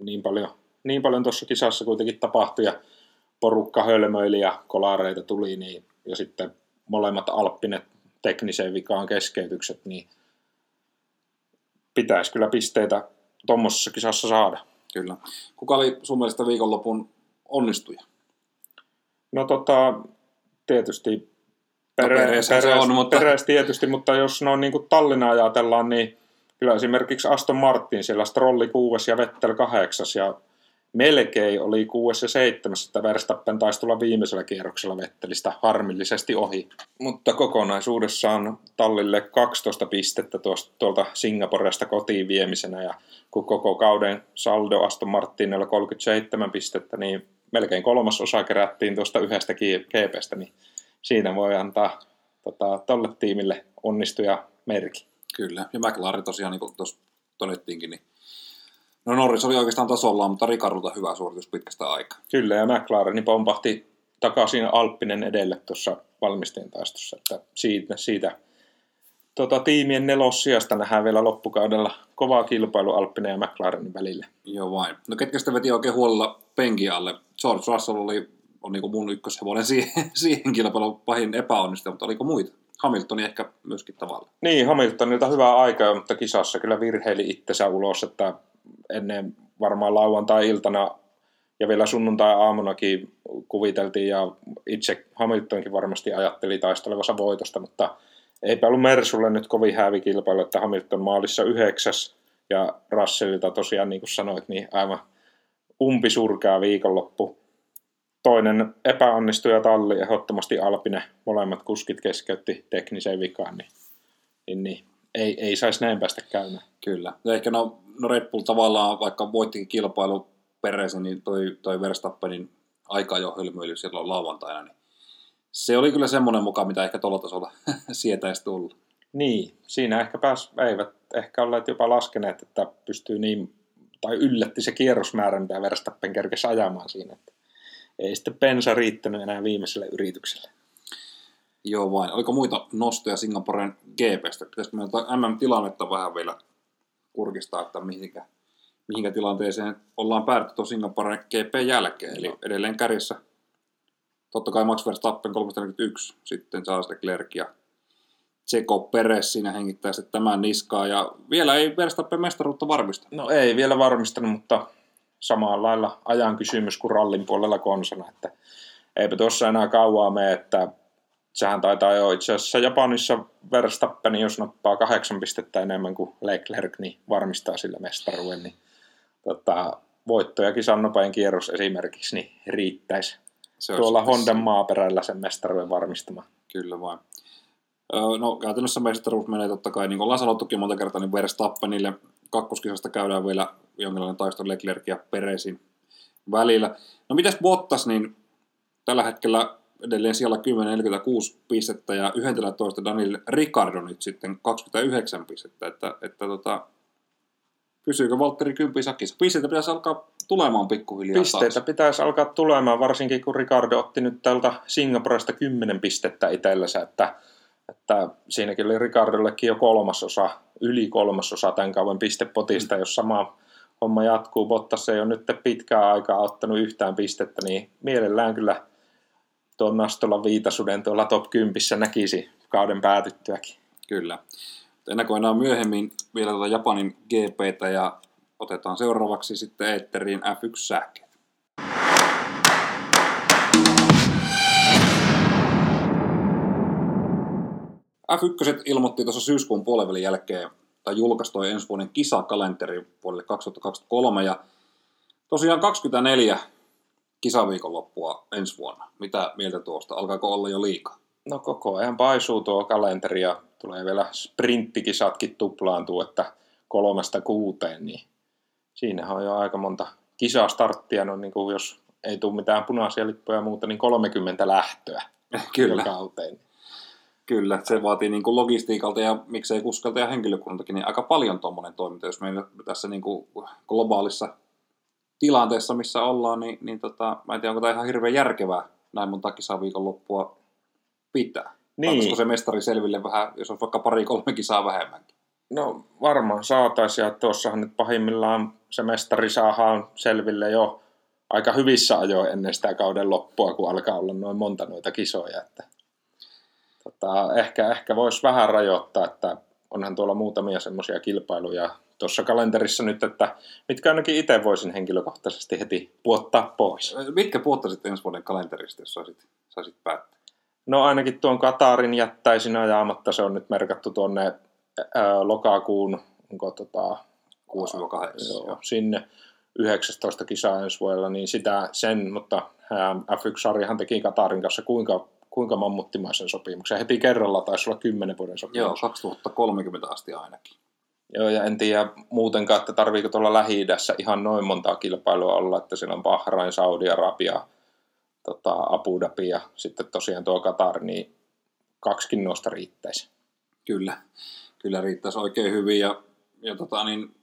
S1: niin paljon, niin paljon tuossa kisassa kuitenkin tapahtui ja porukka hölmöili ja kolareita tuli niin, ja sitten molemmat Alppinet tekniseen vikaan keskeytykset, niin pitäisi kyllä pisteitä tuommoisessa kisassa saada.
S2: Kyllä. Kuka oli sun mielestä viikonlopun onnistuja?
S1: No tota, tietysti
S2: Peres, no, se on, mutta...
S1: Peres tietysti, mutta jos noin niin kuin Tallinna ajatellaan, niin kyllä esimerkiksi Aston Martin siellä Strolli 6 ja Vettel 8 ja melkein oli 6 ja 7, että Verstappen taisi tulla viimeisellä kierroksella Vettelistä harmillisesti ohi. Mutta kokonaisuudessaan Tallille 12 pistettä tuosta, tuolta Singaporesta kotiin viemisenä ja kun koko kauden saldo Aston Martinilla 37 pistettä, niin melkein kolmas osa kerättiin tuosta yhdestä GPstä, niin siinä voi antaa tota, tolle tiimille onnistuja merki.
S2: Kyllä, ja McLaren tosiaan, niin kuin tuossa todettiinkin, niin No Norris oli oikeastaan tasollaan, mutta Ricardolta hyvä suoritus pitkästä aikaa.
S1: Kyllä, ja McLaren pompahti takaisin Alppinen edelle tuossa valmistajan taistossa, että siitä, siitä tota, tiimien nelossijasta nähdään vielä loppukaudella kovaa kilpailu Alppinen ja McLarenin välillä.
S2: Joo vain. No ketkä sitten veti oikein huolella penkin alle? George Russell oli on niin mun ykköshevonen siihen, siihen kilpailuun pahin epäonnistuja, mutta oliko muita? Hamiltoni ehkä myöskin tavalla.
S1: Niin, Hamiltonilta hyvää aikaa, mutta kisassa kyllä virheili itsensä ulos, että ennen varmaan lauantai-iltana ja vielä sunnuntai-aamunakin kuviteltiin ja itse Hamiltonkin varmasti ajatteli taistelevassa voitosta, mutta eipä ollut Mersulle nyt kovin kilpailu, että Hamilton maalissa yhdeksäs ja Russellilta tosiaan niin kuin sanoit, niin aivan umpisurkää viikonloppu. Toinen epäonnistuja talli, ehdottomasti Alpine, molemmat kuskit keskeytti tekniseen vikaan, niin, niin, niin ei, ei saisi näin päästä käymään.
S2: Kyllä. Ja ehkä no, no Red Bull tavallaan, vaikka voittikin kilpailu peräisin, niin toi, toi Verstappenin aika jo hölmöily silloin lauantaina, niin se oli kyllä semmoinen mukaan, mitä ehkä tuolla tasolla sietäisi tulla.
S1: Niin, siinä ehkä pääs, eivät ehkä olleet jopa laskeneet, että pystyy niin, tai yllätti se kierrosmäärä, mitä Verstappen kerkesi ajamaan siinä. Että ei sitten pensa riittänyt enää viimeiselle yritykselle.
S2: Joo vain. Oliko muita nostoja Singaporen GPstä? Pitäisikö meillä MM-tilannetta vähän vielä kurkistaa, että mihinkä, mihinkä tilanteeseen ollaan päädytty tuon Singaporen GP jälkeen. Eli edelleen kärjessä totta kai Max Verstappen 341, sitten Charles Leclerc ja Tseko Peres siinä hengittää sitten tämän niskaa. Ja vielä ei Verstappen mestaruutta varmista.
S1: No ei vielä varmistanut, mutta samalla lailla ajan kysymys kuin rallin puolella konsana, että eipä tuossa enää kauaa mene, että sehän taitaa jo itse asiassa Japanissa Verstappen, jos nappaa kahdeksan pistettä enemmän kuin Leclerc, niin varmistaa sillä mestaruuden, niin tota, voitto ja kisan nopein kierros esimerkiksi niin riittäisi se tuolla Hondan maaperällä sen mestaruuden varmistamaan.
S2: Kyllä vain. No käytännössä mestaruus menee totta kai, niin kuin ollaan sanottukin monta kertaa, niin Verstappenille kakkoskisasta käydään vielä jonkinlainen taisto Leclerc ja Peresin välillä. No mitäs Bottas, niin tällä hetkellä edelleen siellä 10-46 pistettä ja 11 Daniel Ricardo nyt sitten 29 pistettä, että, että tota, pysyykö Valtteri Kympi sakissa? Pisteitä pitäisi alkaa tulemaan pikkuhiljaa
S1: Pisteitä taas. pitäisi alkaa tulemaan, varsinkin kun Ricardo otti nyt tältä Singaporesta 10 pistettä itsellensä, että, että siinäkin oli Ricardollekin jo kolmasosa, yli kolmasosa tämän kauan pistepotista, mm. jos sama homma jatkuu. Bottas ei ole nyt pitkään aikaa ottanut yhtään pistettä, niin mielellään kyllä tuon Nastolan viitasuden tuolla top 10 näkisi kauden päätyttyäkin.
S2: Kyllä. Ennakoidaan myöhemmin vielä tuota Japanin GPtä ja otetaan seuraavaksi sitten Eetteriin F1-sähkeet. F1 ilmoitti tuossa syyskuun puolivälin jälkeen, tai julkaistoi ensi vuoden kisakalenteri vuodelle 2023, ja tosiaan 24 kisaviikonloppua ensi vuonna. Mitä mieltä tuosta? Alkaako olla jo liikaa?
S1: No koko ajan paisuu tuo kalenteri ja tulee vielä sprinttikisatkin tuplaantuu, että kolmesta kuuteen, niin siinähän on jo aika monta kisaa starttia, no niin kuin jos ei tule mitään punaisia lippuja ja muuta, niin 30 lähtöä
S2: Kyllä. kauteen. Kyllä, se vaatii niin kuin logistiikalta ja miksei kuskalta ja henkilökunnaltakin niin aika paljon tuommoinen toiminta. Jos meillä tässä niin kuin globaalissa tilanteessa, missä ollaan, niin, niin tota, mä en tiedä, onko tämä ihan hirveän järkevää näin monta kisaa viikonloppua pitää. Niin. se mestari selville vähän, jos on vaikka pari-kolme kisaa vähemmänkin?
S1: No varmaan saataisiin, ja tuossahan nyt pahimmillaan se mestari saadaan selville jo aika hyvissä ajoin ennen sitä kauden loppua, kun alkaa olla noin monta noita kisoja. Että, tota, ehkä, ehkä voisi vähän rajoittaa, että onhan tuolla muutamia semmoisia kilpailuja tuossa kalenterissa nyt, että mitkä ainakin itse voisin henkilökohtaisesti heti puottaa pois.
S2: Mitkä puottaisit ensi vuoden kalenterista, jos saisit, saisit päättää?
S1: No ainakin tuon Katarin jättäisin ajaamatta, se on nyt merkattu tuonne ää, lokakuun, onko tota,
S2: 6-8. Joo,
S1: sinne 19 kisaa ensi vuodella, niin sitä sen, mutta F1-sarjahan teki Katarin kanssa kuinka, kuinka mammuttimaisen sopimuksen. Heti kerralla taisi olla 10 vuoden sopimus.
S2: Joo, 2030 asti ainakin.
S1: Joo, ja en tiedä muutenkaan, että tarviiko tuolla lähi ihan noin montaa kilpailua olla, että siellä on Bahrain, Saudi-Arabia, tota, Abu Dhabi ja sitten tosiaan tuo Qatar, niin kaksikin noista riittäisi.
S2: Kyllä, kyllä riittäisi oikein hyvin ja, ja tota, niin,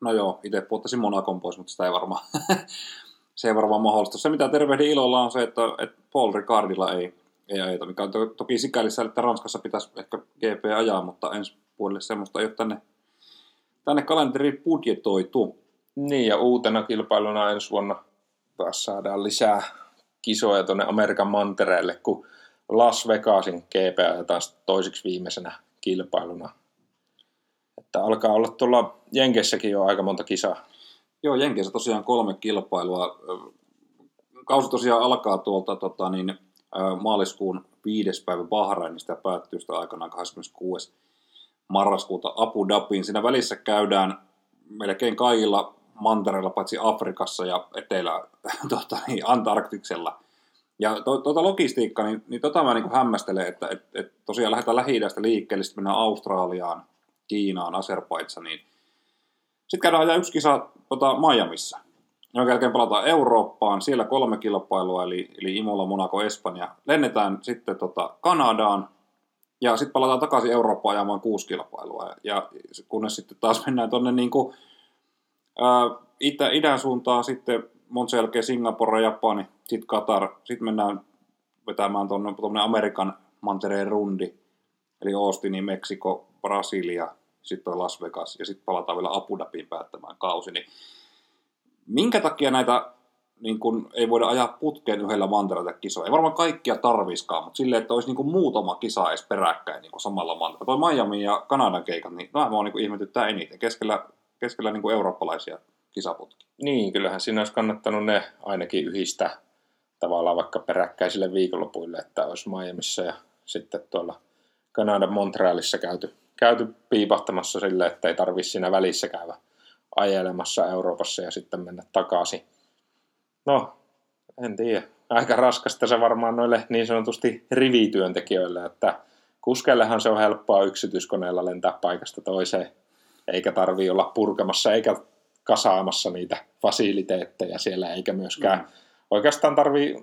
S2: no joo, itse puhuttaisin Monakon pois, mutta sitä ei varmaan, se ei varmaan mahdollista. Se mitä tervehdin ilolla on se, että, että Paul Ricardilla ei, ei ajeta, mikä on to, toki sikäli että Ranskassa pitäisi ehkä GP ajaa, mutta ensi vuodelle semmoista ei ole tänne, tänne kalenteriin budjetoitu.
S1: Niin, ja uutena kilpailuna ensi vuonna taas saadaan lisää kisoja tuonne Amerikan mantereelle, kun Las Vegasin GP ajetaan toiseksi viimeisenä kilpailuna. Että alkaa olla tuolla Jenkessäkin jo aika monta kisaa.
S2: Joo, Jenkeissä tosiaan kolme kilpailua. Kausi tosiaan alkaa tuolta tota, niin, maaliskuun viides päivä Bahrainista ja päättyy sitä aikanaan 26. marraskuuta Abu Dhabiin. Siinä välissä käydään melkein kaikilla mantereilla, paitsi Afrikassa ja etelä tota, niin, Antarktiksella. Ja to, tuota logistiikkaa, niin, niin tota mä niin hämmästelen, että et, et tosiaan lähdetään lähi liikkeelle, sitten mennään Australiaan, Kiinaan, Azerbaidsaniin. Sitten käydään ajaa yksi kisa tota, Miamiissa. Jonka jälkeen palataan Eurooppaan, siellä kolme kilpailua, eli, eli Imola, Monaco, Espanja. Lennetään sitten tota, Kanadaan, ja sitten palataan takaisin Eurooppaan ajamaan kuusi kilpailua. Ja kunnes sitten taas mennään tuonne niin kuin, itä, idän suuntaan, sitten monta jälkeen Singapore, Japani, sitten Qatar, sitten mennään vetämään tuonne Amerikan mantereen rundi, eli Austini, Meksiko, Brasilia, sitten Las Vegas ja sitten palataan vielä Abu Dhabiin päättämään kausi. Niin minkä takia näitä niin kun, ei voida ajaa putkeen yhdellä mantereella kisoja? Ei varmaan kaikkia tarviskaan, mutta silleen, että olisi niin kuin muutama kisa edes peräkkäin niin kuin samalla mantereella. Toi Miami ja Kanadan keikat, niin nämä vaan niin ihmetyttää eniten keskellä, keskellä niin kuin eurooppalaisia kisaputkia.
S1: Niin, kyllähän siinä olisi kannattanut ne ainakin yhdistää tavallaan vaikka peräkkäisille viikonlopuille, että olisi Miamissa ja sitten tuolla Kanadan Montrealissa käyty käyty piipahtamassa sille, että ei tarvitse siinä välissä käydä ajelemassa Euroopassa ja sitten mennä takaisin. No, en tiedä. Aika raskasta se varmaan noille niin sanotusti rivityöntekijöille, että kuskellehan se on helppoa yksityiskoneella lentää paikasta toiseen, eikä tarvi olla purkamassa eikä kasaamassa niitä fasiliteetteja siellä, eikä myöskään mm. oikeastaan tarvi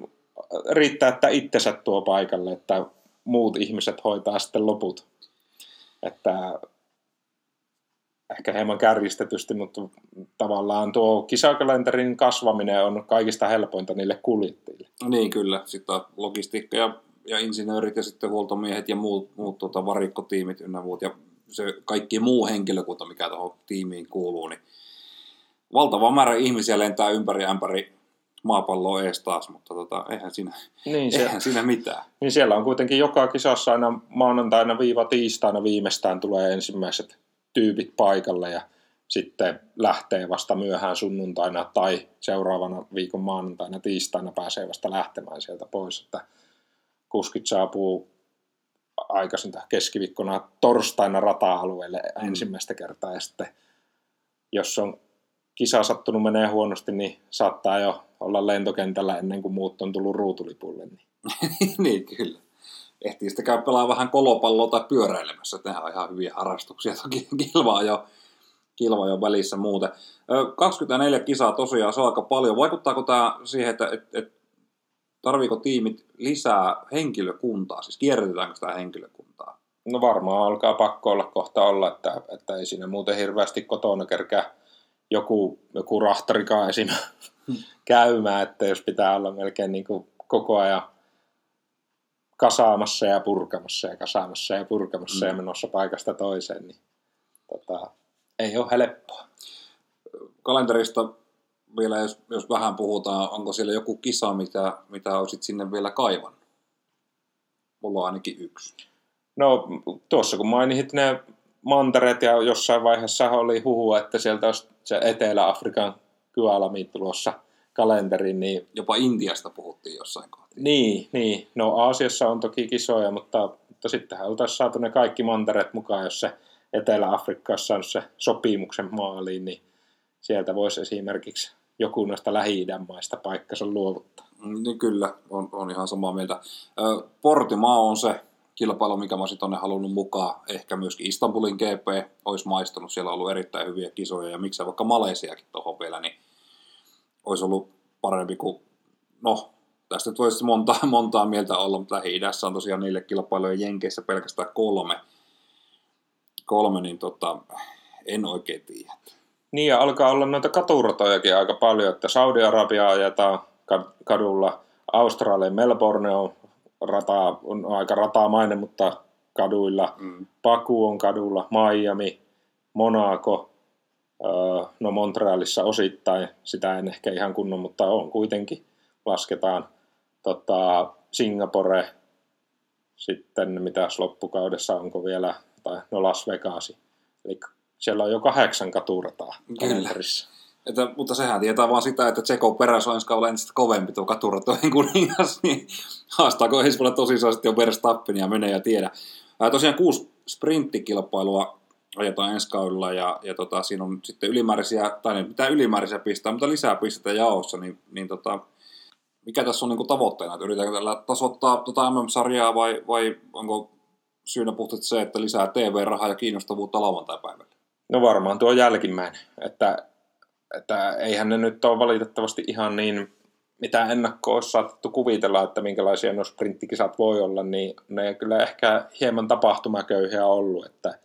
S1: riittää, että itsensä tuo paikalle, että muut ihmiset hoitaa sitten loput. Että ehkä hieman kärjistetysti, mutta tavallaan tuo kisakalenterin kasvaminen on kaikista helpointa niille kuljettajille.
S2: Niin kyllä, sitten logistiikka ja, ja insinöörit ja sitten huoltomiehet ja muut, muut tuota, varikkotiimit ynnä muut ja se kaikki muu henkilökunta, mikä tuohon tiimiin kuuluu, niin valtava määrä ihmisiä lentää ympäri ämpäri maapalloa ees taas, mutta tota, eihän, siinä, niin se, eihän siinä mitään.
S1: Niin siellä on kuitenkin joka kisassa aina maanantaina viiva tiistaina viimeistään tulee ensimmäiset tyypit paikalle ja sitten lähtee vasta myöhään sunnuntaina tai seuraavana viikon maanantaina tiistaina pääsee vasta lähtemään sieltä pois, että kuskit saapuu aikaisin keskiviikkona torstaina rata-alueelle mm. ensimmäistä kertaa ja sitten jos on kisa sattunut menee huonosti, niin saattaa jo olla lentokentällä ennen kuin muut on tullut ruutulipulle. Niin,
S2: niin kyllä. Ehtii sitten käy pelaa vähän kolopalloa tai pyöräilemässä. Nehän on ihan hyviä harrastuksia. Toki kilvaa jo, kilvaa jo välissä muuten. 24 kisaa tosiaan, se on aika paljon. Vaikuttaako tämä siihen, että et, et, tarviiko tiimit lisää henkilökuntaa? Siis kierrätetäänkö sitä henkilökuntaa?
S1: No varmaan alkaa pakko olla kohta olla, että, että ei siinä muuten hirveästi kotona kerkää joku, joku rahtarikaan esim. Käymään, että jos pitää olla melkein niin kuin koko ajan kasaamassa ja purkamassa ja kasaamassa ja purkamassa mm. ja menossa paikasta toiseen, niin tota, ei ole helppoa.
S2: Kalenterista vielä, jos, jos vähän puhutaan, onko siellä joku kisa, mitä, mitä olisit sinne vielä kaivannut? Mulla on ainakin yksi.
S1: No tuossa kun mainitsit ne mantereet ja jossain vaiheessa oli huhu, että sieltä olisi se Etelä-Afrikan Kyalami tulossa kalenteriin. Niin...
S2: Jopa Intiasta puhuttiin jossain kohtaa.
S1: Niin, niin. No Aasiassa on toki kisoja, mutta, mutta sittenhän oltaisiin saatu ne kaikki mantereet mukaan, jos se Etelä-Afrikka olisi saanut se sopimuksen maaliin, niin sieltä voisi esimerkiksi joku noista lähi maista paikkansa luovuttaa.
S2: Mm, niin kyllä, on, on ihan samaa mieltä. Portimaa on se kilpailu, mikä mä olisin tonne halunnut mukaan. Ehkä myöskin Istanbulin GP olisi maistunut, siellä on ollut erittäin hyviä kisoja ja miksei vaikka Malesiakin tuohon vielä, niin olisi ollut parempi kuin, no tästä nyt voisi montaa, montaa mieltä olla, mutta Lähi-idässä on tosiaan niille kilpailujen Jenkeissä pelkästään kolme, kolme niin tota, en oikein tiedä.
S1: Niin ja alkaa olla noita katuratojakin aika paljon, että Saudi-Arabia ajetaan kadulla, Australia Melbourne on rata on aika ratamainen, mutta kaduilla.
S2: Mm.
S1: Paku on kadulla, Miami, Monaco, no Montrealissa osittain, sitä en ehkä ihan kunnon, mutta on kuitenkin, lasketaan. Tota, Singapore, sitten mitäs loppukaudessa, onko vielä, tai no Las Vegasi. Eli siellä on jo kahdeksan katurataa kalenterissa.
S2: Että, mutta sehän tietää vaan sitä, että Tseko perässä on ensi kaudella entistä kovempi tuo katuratojen kuningas, niin haastaako ensi vuonna tosissaan sitten jo Verstappen ja menee ja tiedä. Ää, tosiaan kuusi sprinttikilpailua ajetaan ensi kaudella ja, ja tota, siinä on sitten ylimääräisiä, tai ne pitää ylimääräisiä pistää, mutta lisää pisteitä jaossa, niin, niin tota, mikä tässä on niin tavoitteena, että yritetäänkö tällä tasoittaa tota MM-sarjaa vai, vai onko syynä puhtaasti se, että lisää TV-rahaa ja kiinnostavuutta lauantai-päivällä?
S1: No varmaan tuo jälkimmäinen, että, että eihän ne nyt ole valitettavasti ihan niin, mitä ennakkoon olisi saatettu kuvitella, että minkälaisia nuo sprinttikisat voi olla, niin ne kyllä ehkä hieman tapahtumaköyhiä ollut, että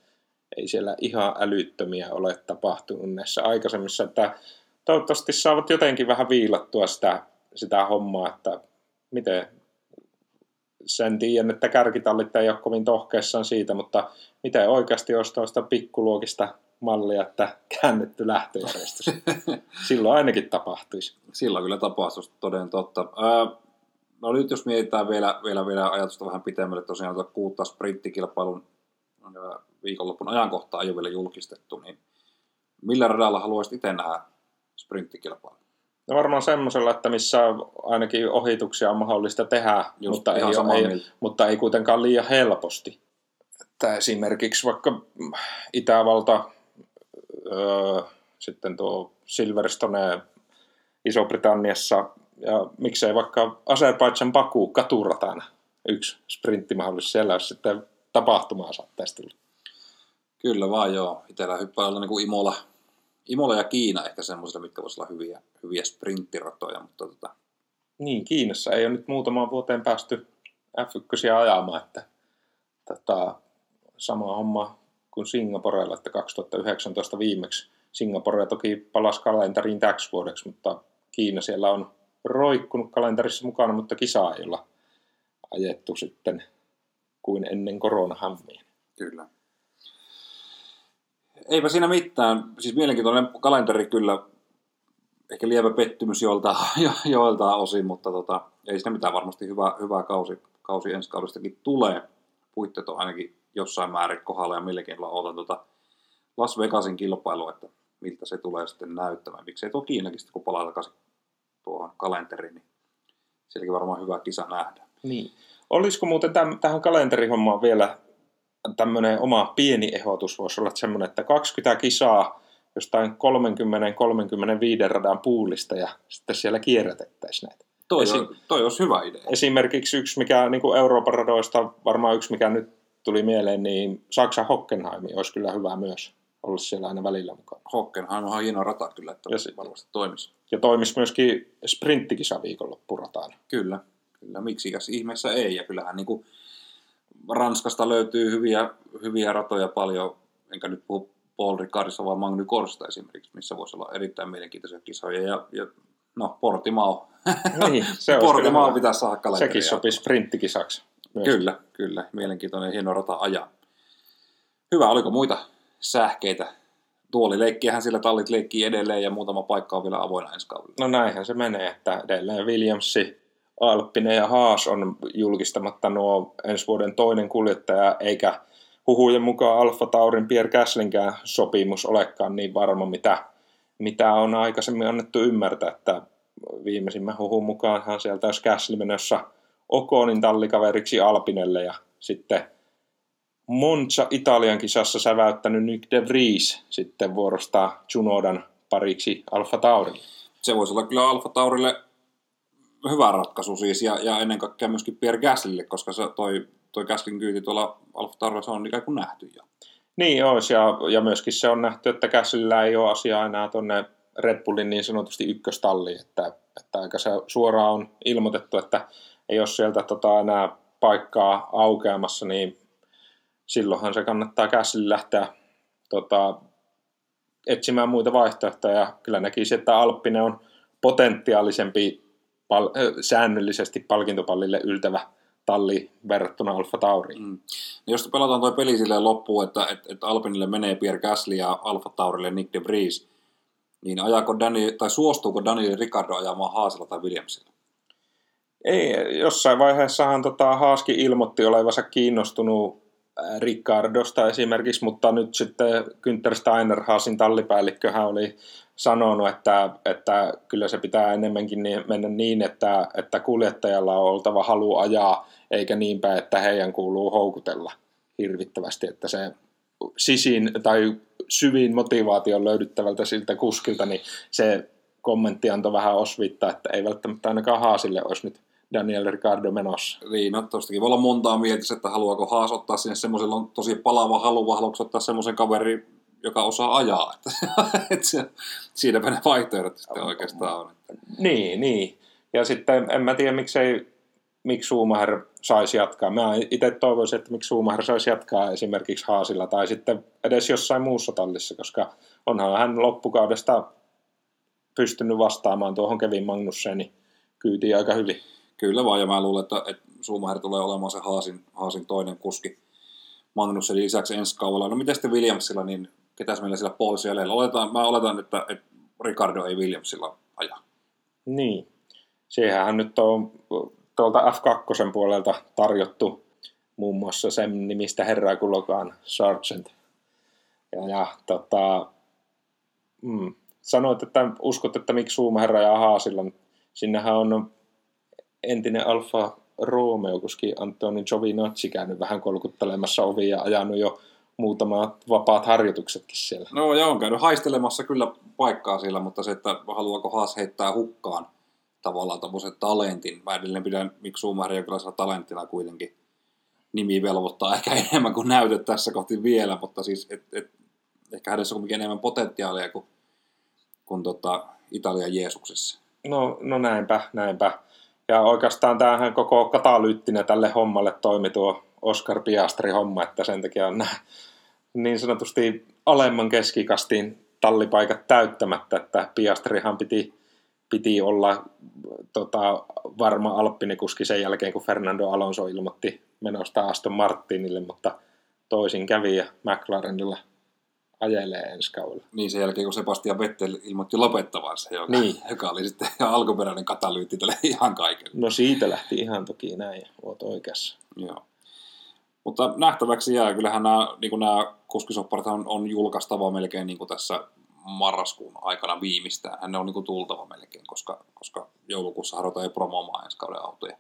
S1: ei siellä ihan älyttömiä ole tapahtunut näissä aikaisemmissa, että toivottavasti saavat jotenkin vähän viilattua sitä, sitä hommaa, että miten sen tiedän, että kärkitallit ei ole kovin tohkeissaan siitä, mutta miten oikeasti olisi tuosta pikkuluokista mallia, että käännetty lähtöjärjestys. Silloin ainakin tapahtuisi.
S2: Silloin kyllä tapahtuisi toden totta. Ää, no nyt jos mietitään vielä, vielä, vielä ajatusta vähän pitemmälle, tosiaan tuota kuutta sprinttikilpailun viikonlopun ajankohtaa ei ole vielä julkistettu, niin millä radalla haluaisit itse nähdä sprinttikilpailun?
S1: No varmaan semmoisella, että missä ainakin ohituksia on mahdollista tehdä,
S2: Just
S1: mutta ei,
S2: samaa
S1: ei, mutta ei kuitenkaan liian helposti. Että esimerkiksi vaikka Itävalta, öö, sitten tuo Silverstone Iso-Britanniassa ja miksei vaikka Azerbaijan Baku katuratana yksi sprintti mahdollisesti siellä, jos sitten tapahtumaa saattaisi tulla.
S2: Kyllä vaan joo. Itellä hyppää olla niin kuin Imola, Imola ja Kiina ehkä semmoisilla, mitkä voisivat olla hyviä, hyviä sprinttiratoja, mutta tota,
S1: Niin, Kiinassa ei ole nyt muutamaan vuoteen päästy F1 ajamaan, että tota, sama homma kuin Singaporella, että 2019 viimeksi Singapore toki palasi kalentariin täksi vuodeksi, mutta Kiina siellä on roikkunut kalenterissa mukana, mutta kisa ei olla ajettu sitten kuin ennen koronahammia.
S2: Kyllä. Eipä siinä mitään. Siis mielenkiintoinen kalenteri kyllä. Ehkä lievä pettymys joilta, jo, joilta osin, mutta tota, ei siinä mitään. Varmasti hyvä, hyvä kausi, kausi ensi kaudestakin tulee. Puitteet on ainakin jossain määrin kohdalla ja mielenkiinnolla odotan tota Las Vegasin kilpailu, että miltä se tulee sitten näyttämään. Miksei tuo Kiinakin sitten, kun palaa takaisin tuohon kalenteriin, niin sielläkin varmaan hyvä kisa nähdään.
S1: Niin. Olisiko muuten täm, tähän kalenterihommaan vielä tämmöinen oma pieni ehdotus voisi olla semmoinen, että 20 kisaa jostain 30-35 radan puulista ja sitten siellä kierrätettäisiin näitä.
S2: Toi,
S1: Esi-
S2: on, toi olisi hyvä idea.
S1: Esimerkiksi yksi, mikä niin kuin Euroopan radoista, varmaan yksi, mikä nyt tuli mieleen, niin Saksan Hockenheim olisi kyllä hyvä myös olla siellä aina välillä mukana.
S2: Hockenheim on hieno rata kyllä, että
S1: Ja se-
S2: varmasti toimisi.
S1: Ja toimisi myöskin sprinttikisa.
S2: Kyllä, kyllä. Miksikäs ihmeessä ei. Ja kyllähän niin kuin Ranskasta löytyy hyviä, hyviä ratoja paljon, enkä nyt puhu Paul Ricardista, vaan Magny Korsta esimerkiksi, missä voisi olla erittäin mielenkiintoisia kisoja. Ja, ja no, Portimao.
S1: Niin, se
S2: Portimao pitäisi saada kalenteriin.
S1: Sekin sopii sprinttikisaksi. Myös.
S2: Kyllä, kyllä. Mielenkiintoinen hieno rata ajaa. Hyvä, oliko muita sähkeitä? Tuolileikkiähän sillä tallit leikkii edelleen ja muutama paikka on vielä avoinna ensi kaudella.
S1: No näinhän se menee, että edelleen Williamsi, Alppinen ja Haas on julkistamatta nuo ensi vuoden toinen kuljettaja, eikä huhujen mukaan Alfa Taurin Pierre Gaslinkään sopimus olekaan niin varma, mitä, mitä on aikaisemmin annettu ymmärtää, että viimeisimmän huhun mukaanhan sieltä olisi Gasly menossa Okonin tallikaveriksi Alpinelle ja sitten Monza Italian kisassa säväyttänyt Nick de Vries sitten vuorostaa Junodan pariksi Alfa Taurille.
S2: se voisi olla kyllä Alfa Taurille hyvä ratkaisu siis, ja, ja ennen kaikkea myöskin Pierre Gaslylle, koska se toi, toi Gaslin kyyti tuolla Alfa on ikään kuin nähty jo.
S1: Niin olisi, ja, ja myöskin se on nähty, että Käsillä ei ole asiaa enää tuonne Red Bullin niin sanotusti ykköstalliin, että, että aika se suoraan on ilmoitettu, että ei ole sieltä tota enää paikkaa aukeamassa, niin silloinhan se kannattaa Käsillä lähteä tota, etsimään muita vaihtoehtoja. Kyllä näkisi, että Alppinen on potentiaalisempi pal- säännöllisesti palkintopallille yltävä talli verrattuna Alfa Tauriin.
S2: Mm. No jos pelataan tuo peli silleen loppuun, että, että, että Alpinille menee Pierre Gasly ja Alfa Taurille Nick de Vries, niin ajaako Daniel, tai suostuuko Daniel Ricardo ajamaan Haasilla tai Williamsilla?
S1: Ei, jossain vaiheessahan tota, Haaski ilmoitti olevansa kiinnostunut Ricardosta esimerkiksi, mutta nyt sitten Günther Steiner, Haasin tallipäällikköhän oli sanonut, että, että kyllä se pitää enemmänkin niin, mennä niin, että, että kuljettajalla on oltava halu ajaa, eikä niinpä, että heidän kuuluu houkutella hirvittävästi, että se sisin tai syvin motivaation löydyttävältä siltä kuskilta, niin se kommentti antoi vähän osvittaa, että ei välttämättä ainakaan Haasille olisi nyt Daniel Ricardo menossa.
S2: Niin, no tostakin voi olla montaa mieltä, että haluaako Haas ottaa sinne semmoisella on tosi palava halu, vai haluatko ottaa semmoisen kaveri, joka osaa ajaa. Että, että se, siinäpä ne vaihtoehdot sitten oikeastaan on.
S1: Niin, niin. Ja sitten en mä tiedä, miksei, miksi Schumacher saisi jatkaa. Mä itse toivoisin, että miksi Schumacher saisi jatkaa esimerkiksi Haasilla tai sitten edes jossain muussa tallissa, koska onhan hän loppukaudesta pystynyt vastaamaan tuohon Kevin Magnussenin kyytiin aika hyvin.
S2: Kyllä vaan, ja mä luulen, että, että Schumacher tulee olemaan se Haasin, Haasin toinen kuski Magnussen lisäksi ensi kaudella. No miten sitten Williamsilla, niin ketäs meillä sillä Paul jäljellä? Oletan, mä oletan, että, että Ricardo ei Williamsilla aja.
S1: Niin. Siihenhän nyt on tuolta F2 puolelta tarjottu muun muassa sen nimistä herraa kuin Logan Sargent. Ja, ja tota, mm, sanoit, että uskot, että miksi Schumacher ja Haasilla, sinnehän on entinen Alfa Romeo, koska Antoni Giovinazzi käynyt vähän kolkuttelemassa ovia ja ajanut jo muutama vapaat harjoituksetkin siellä.
S2: No ja on käynyt haistelemassa kyllä paikkaa siellä, mutta se, että haluaako Haas heittää hukkaan tavallaan tämmöisen talentin. Mä edelleen pidän Mick Schumacheria kyllä talenttina kuitenkin. Nimi velvoittaa ehkä enemmän kuin näytöt tässä kohti vielä, mutta siis et, et, ehkä hänessä on enemmän potentiaalia kuin, kuin tota Italian Jeesuksessa.
S1: No, no näinpä, näinpä. Ja oikeastaan tämähän koko katalyyttinen tälle hommalle toimi tuo Oscar Piastri-homma, että sen takia on nämä niin sanotusti alemman keskikastiin tallipaikat täyttämättä, että Piastrihan piti, piti olla tota, varma alppinikuski sen jälkeen, kun Fernando Alonso ilmoitti menosta Aston Martinille, mutta toisin kävi ja McLarenilla ajelee ensi kaudella.
S2: Niin sen jälkeen, kun Sebastian Vettel ilmoitti lopettavansa, joka, niin. joka oli sitten alkuperäinen katalyytti tälle ihan kaiken.
S1: No siitä lähti ihan toki näin, oot oikeassa.
S2: Joo. Mutta nähtäväksi jää, kyllähän nämä, niin nämä kuskisopparit on, on julkaistava melkein niin kuin tässä marraskuun aikana viimeistään. Ne on niin kuin tultava melkein, koska, koska joulukuussa halutaan jo promoomaan ensi kauden autoja.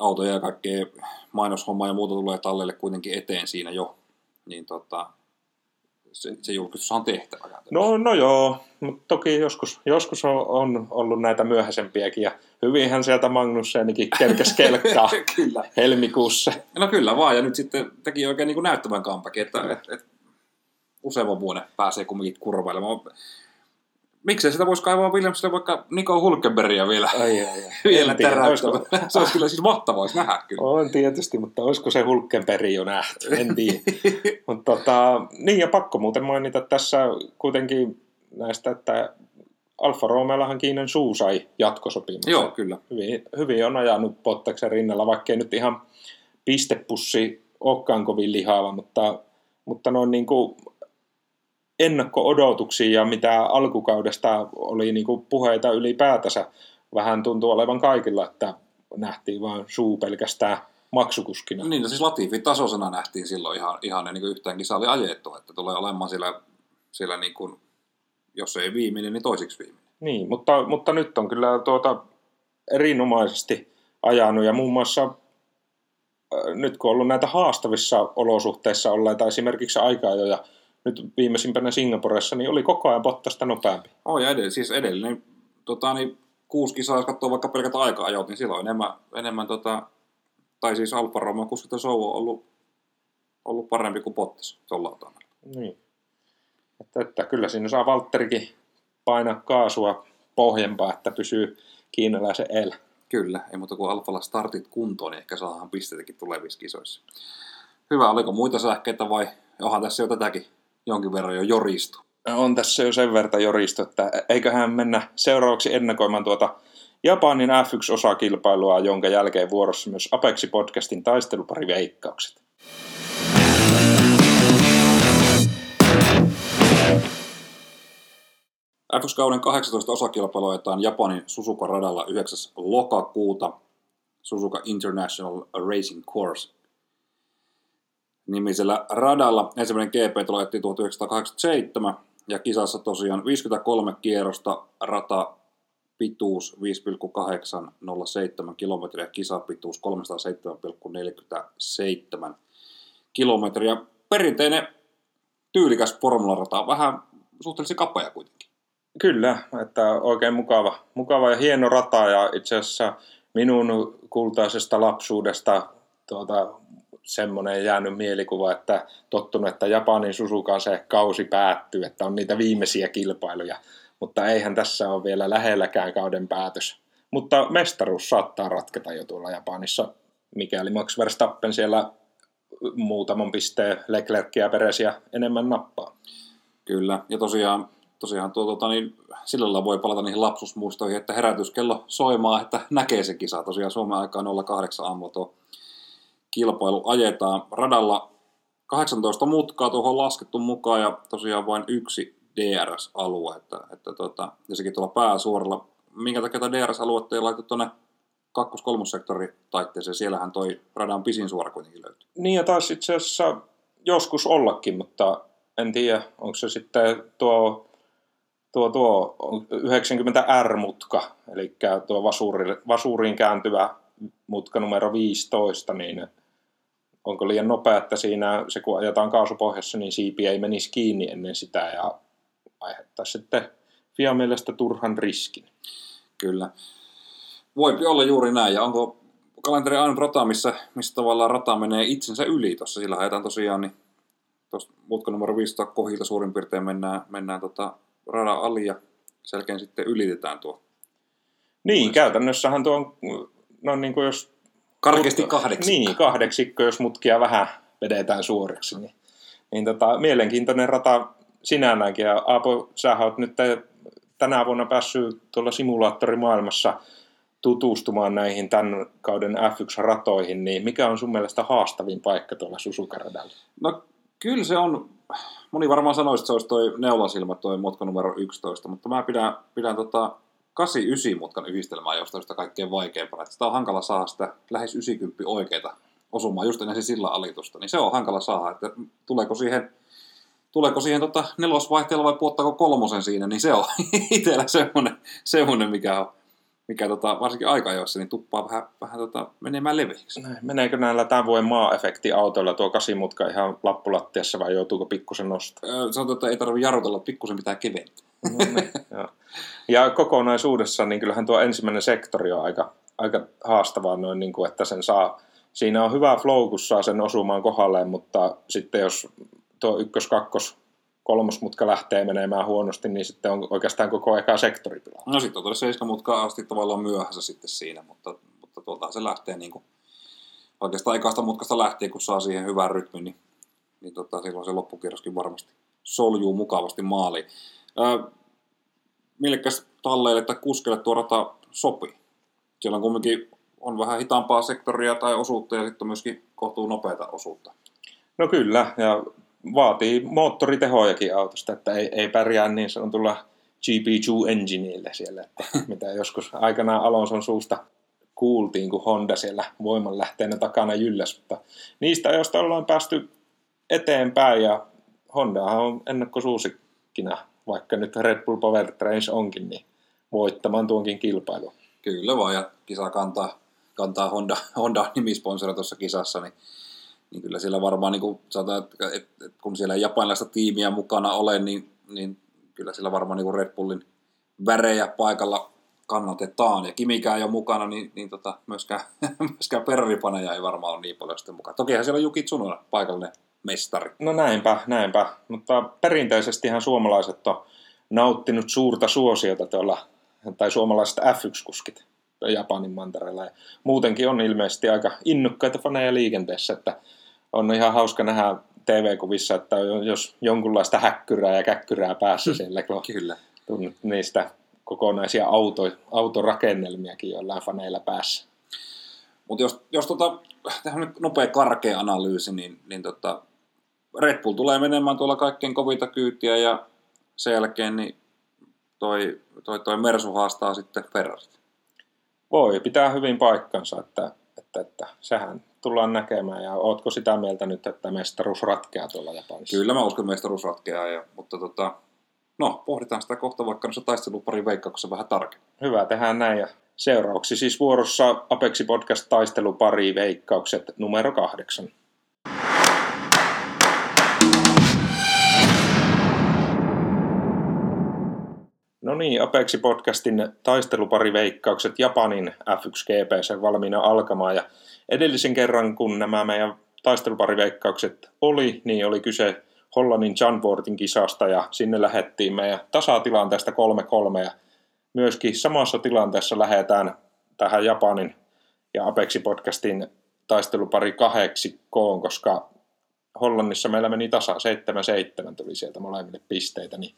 S2: Autoja ja kaikkea mainoshommaa ja muuta tulee tallelle kuitenkin eteen siinä jo. Niin tota, se, se julkistus on tehtävä.
S1: No, no joo, mutta toki joskus, joskus on, on ollut näitä myöhäisempiäkin ja hyvinhän sieltä Magnussenikin kerkes kelkkaa kyllä. helmikuussa.
S2: No kyllä vaan, ja nyt sitten teki oikein niin näyttävän kampakin, että et, et, useamman vuoden pääsee kumminkin kurvailemaan miksei sitä voisi kaivaa Williamsille vaikka Nico Hulkenbergia vielä, ai, ai, ai. vielä olisiko... Se olisi kyllä siis mahtavaa, olisi nähdä kyllä.
S1: On tietysti, mutta olisiko se Hulkenberg jo nähty, en tiedä. mutta tota, niin ja pakko muuten mainita tässä kuitenkin näistä, että Alfa Romeollahan Kiinan Suu sai jatkosopimuksen.
S2: Joo, kyllä.
S1: Hyvin, hyvin on ajanut Bottaksen rinnalla, vaikkei nyt ihan pistepussi olekaan kovin lihava, mutta, mutta noin niin kuin ennakko-odotuksiin ja mitä alkukaudesta oli niin kuin puheita ylipäätänsä. Vähän tuntuu olevan kaikilla, että nähtiin vain suu pelkästään maksukuskina.
S2: Niin, no siis Latifi tasosena nähtiin silloin ihan, ihan niin kuin kisa oli ajettu, että tulee olemaan siellä, siellä niin kuin, jos ei viimeinen, niin toisiksi viimeinen.
S1: Niin, mutta, mutta nyt on kyllä tuota erinomaisesti ajanut ja muun muassa äh, nyt kun on ollut näitä haastavissa olosuhteissa olleita esimerkiksi aika-ajoja, nyt viimeisimpänä Singaporessa, niin oli koko ajan Bottasta nopeampi.
S2: Oh, ja edell- siis edellinen tota, niin kuusi kisaa, jos katsoo vaikka pelkät aika-ajot, niin silloin enemmän, enemmän tota, tai siis Alfa Romeo kuskita Souvo on ollut, ollut parempi kuin Bottas tuolla autolla.
S1: Niin. Että, että, kyllä siinä saa Valtterikin painaa kaasua pohjempaa, että pysyy kiinalaisen el.
S2: Kyllä, ei muuta kuin Alfalla startit kuntoon, niin ehkä saadaan pisteitäkin tulevissa kisoissa. Hyvä, oliko muita sähkeitä vai onhan tässä jo tätäkin jonkin verran jo joristu.
S1: On tässä jo sen verran joristu, että eiköhän mennä seuraavaksi ennakoimaan tuota Japanin F1-osakilpailua, jonka jälkeen vuorossa myös Apexi-podcastin taistelupari Veikkaukset.
S2: F1-kauden 18 osakilpailu ajetaan Japanin Suzuka-radalla 9. lokakuuta Suzuka International Racing Course nimisellä radalla. Ensimmäinen GP ajettiin 1987 ja kisassa tosiaan 53 kierrosta rata pituus 5,807 kilometriä, kisapituus 307,47 kilometriä. Perinteinen tyylikäs formularata, vähän suhteellisen kapea kuitenkin.
S1: Kyllä, että oikein mukava, mukava ja hieno rata ja itse asiassa minun kultaisesta lapsuudesta tuota, semmoinen jäänyt mielikuva, että tottunut, että Japanin Susukaan se kausi päättyy, että on niitä viimeisiä kilpailuja, mutta eihän tässä ole vielä lähelläkään kauden päätös. Mutta mestaruus saattaa ratketa jo tuolla Japanissa, mikäli Max Verstappen siellä muutaman pisteen Leclercia Peresiä enemmän nappaa.
S2: Kyllä, ja tosiaan, tosiaan tuo, tuota, niin, sillä lailla voi palata niihin lapsusmuistoihin, että herätyskello soimaa, että näkee se kisa. Tosiaan Suomen aikaan 08 aamulla tuo kilpailu ajetaan. Radalla 18 mutkaa tuohon laskettu mukaan ja tosiaan vain yksi DRS-alue. Että, että tota, ja sekin tuolla pääsuoralla. Minkä takia tätä DRS-aluetta ei laitettu tuonne kakkos sektori taitteeseen. Siellähän toi radan pisin suora kuitenkin löytyy.
S1: Niin ja taas itse asiassa joskus ollakin, mutta en tiedä, onko se sitten tuo, tuo, tuo 90R-mutka, eli tuo vasuri, vasuriin kääntyvä mutka numero 15, niin onko liian nopea, että siinä se kun ajetaan kaasupohjassa, niin siipi ei menisi kiinni ennen sitä ja aiheuttaisi sitten Fia mielestä turhan riskin.
S2: Kyllä. Voipi olla juuri näin. Ja onko kalenteri ainut rata, missä, missä tavallaan rata menee itsensä yli tuossa. Sillä ajetaan tosiaan, niin tuosta mutka numero 500 kohilta suurin piirtein mennään, mennään tota radan ali ja selkeän sitten ylitetään tuo.
S1: Niin, käytännössähän tuo on, no niin kuin jos
S2: Karkeasti kahdeksikko.
S1: Niin, kahdeksikko, jos mutkia vähän vedetään suoriksi. Niin, niin tota, mielenkiintoinen rata sinänäänkin. Ja Aapo, sä oot nyt tänä vuonna päässyt tuolla simulaattorimaailmassa tutustumaan näihin tämän kauden F1-ratoihin, niin mikä on sun mielestä haastavin paikka tuolla Susuka-radalla?
S2: No kyllä se on, moni varmaan sanoisi, että se olisi toi neulasilmä, toi mutka numero 11, mutta mä pidän, pidän tota 8-9 mutkan yhdistelmää, on kaikkein vaikeimpana. Että sitä on hankala saada sitä lähes 90 oikeita osumaan just ennen sillä alitusta. Niin se on hankala saada, että tuleeko siihen, tuleeko siihen tota nelosvaihteella vai puottaako kolmosen siinä, niin se on itsellä semmoinen, semmoinen mikä on mikä tota, varsinkin aikajoissa, niin tuppaa vähän, vähän tota, menemään leveiksi.
S1: Meneekö näillä tämän vuoden maa-efekti-autoilla tuo kasimutka ihan lappulattiassa vai joutuuko pikkusen nostaa?
S2: Öö, sanotaan, että ei tarvitse jarrutella, pikkusen pitää keventää. No, niin,
S1: ja kokonaisuudessaan, niin kyllähän tuo ensimmäinen sektori on aika, aika haastavaa noin, niin kuin, että sen saa, siinä on hyvä flow, kun saa sen osumaan kohdalleen, mutta sitten jos tuo ykkös, kakkos, kolmosmutka lähtee menemään huonosti, niin sitten on oikeastaan koko eka sektori pilaa.
S2: No sitten on tuolla seiskamutka asti tavallaan myöhässä sitten siinä, mutta, mutta tuolta se lähtee niin kuin, oikeastaan ekasta mutkasta lähtien, kun saa siihen hyvän rytmin, niin, niin tota, silloin se loppukierroskin varmasti soljuu mukavasti maaliin. Öö, millekäs talleille tai kuskeille tuo rata sopii? Siellä on kumminkin on vähän hitaampaa sektoria tai osuutta ja sitten myöskin kohtuu nopeata osuutta.
S1: No kyllä, ja vaatii moottoritehojakin autosta, että ei, ei pärjää niin sanotulla GP2 engineille siellä, että mitä joskus aikanaan Alonson suusta kuultiin, kun Honda siellä voimanlähteenä takana jylläs, mutta niistä joista ollaan päästy eteenpäin ja Honda on ennakkosuusikkina vaikka nyt Red Bull Power Trains onkin, niin voittamaan tuonkin kilpailu.
S2: Kyllä vaan, ja kisa kantaa, kantaa Honda, Honda nimisponsori tuossa kisassa, niin, niin kyllä siellä varmaan, niin kuin sanotaan, että, että, että kun siellä japanilaista tiimiä mukana ole, niin, niin kyllä siellä varmaan niin Red Bullin värejä paikalla kannatetaan. Ja Kimikään ei ole mukana, niin, niin tota, myöskään, myöskään perripaneja ei varmaan ole niin paljon sitten mukana. Tokihan siellä on Juki Tsunoda paikallinen mestari.
S1: No näinpä, näinpä. Mutta perinteisestihan suomalaiset on nauttinut suurta suosiota tuolla, tai suomalaiset F1-kuskit Japanin mantereella. Ja muutenkin on ilmeisesti aika innokkaita faneja liikenteessä, että on ihan hauska nähdä TV-kuvissa, että jos jonkunlaista häkkyrää ja käkkyrää päässä siellä, kun Kyllä. niistä kokonaisia auto, autorakennelmiakin jollain faneilla päässä.
S2: Mutta jos, jos tota, tehdään nyt nopea karkea analyysi, niin, niin tota, Red Bull tulee menemään tuolla kaikkein kovita kyytiä ja sen jälkeen niin toi, toi, toi Mersu haastaa sitten Ferrarit.
S1: Voi, pitää hyvin paikkansa, että, että, että sehän tullaan näkemään. Ja ootko sitä mieltä nyt, että mestaruus ratkeaa tuolla Japanissa?
S2: Kyllä mä uskon, että mestaruus ratkeaa, ja, mutta tota, no, pohditaan sitä kohta vaikka noissa taisteluparin veikkauksessa vähän tarkemmin.
S1: Hyvä, tehdään näin. Ja seuraavaksi siis vuorossa Apexi Podcast taistelupari veikkaukset numero kahdeksan. No niin, Apexi Podcastin taistelupariveikkaukset Japanin F1 GP valmiina alkamaan. Ja edellisen kerran, kun nämä meidän taistelupariveikkaukset oli, niin oli kyse Hollannin Janvortin kisasta ja sinne lähettiin meidän tasatilanteesta 3-3 ja myöskin samassa tilanteessa lähdetään tähän Japanin ja Apexi Podcastin taistelupari koon, koska Hollannissa meillä meni tasa 7-7 tuli sieltä molemmille pisteitä, niin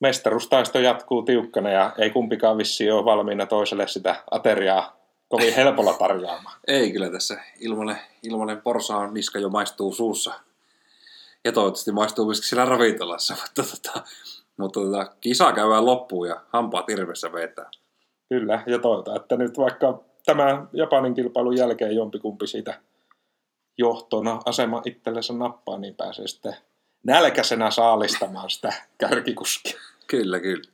S1: mestaruustaisto jatkuu tiukkana ja ei kumpikaan vissi ole valmiina toiselle sitä ateriaa kovin helpolla tarjoamaan.
S2: ei kyllä tässä ilmanen, ilmanen porsaan niska jo maistuu suussa. Ja toivottavasti maistuu myöskin siellä ravintolassa, mutta, tota, mutta tota, kisa käydään loppuun ja hampaat irvessä vetää.
S1: Kyllä, ja toivotaan, että nyt vaikka tämä Japanin kilpailun jälkeen jompikumpi siitä johtona asema itsellensä nappaa, niin pääsee sitten nälkäisenä saalistamaan sitä kärkikuskia.
S2: Kyllä, kyllä.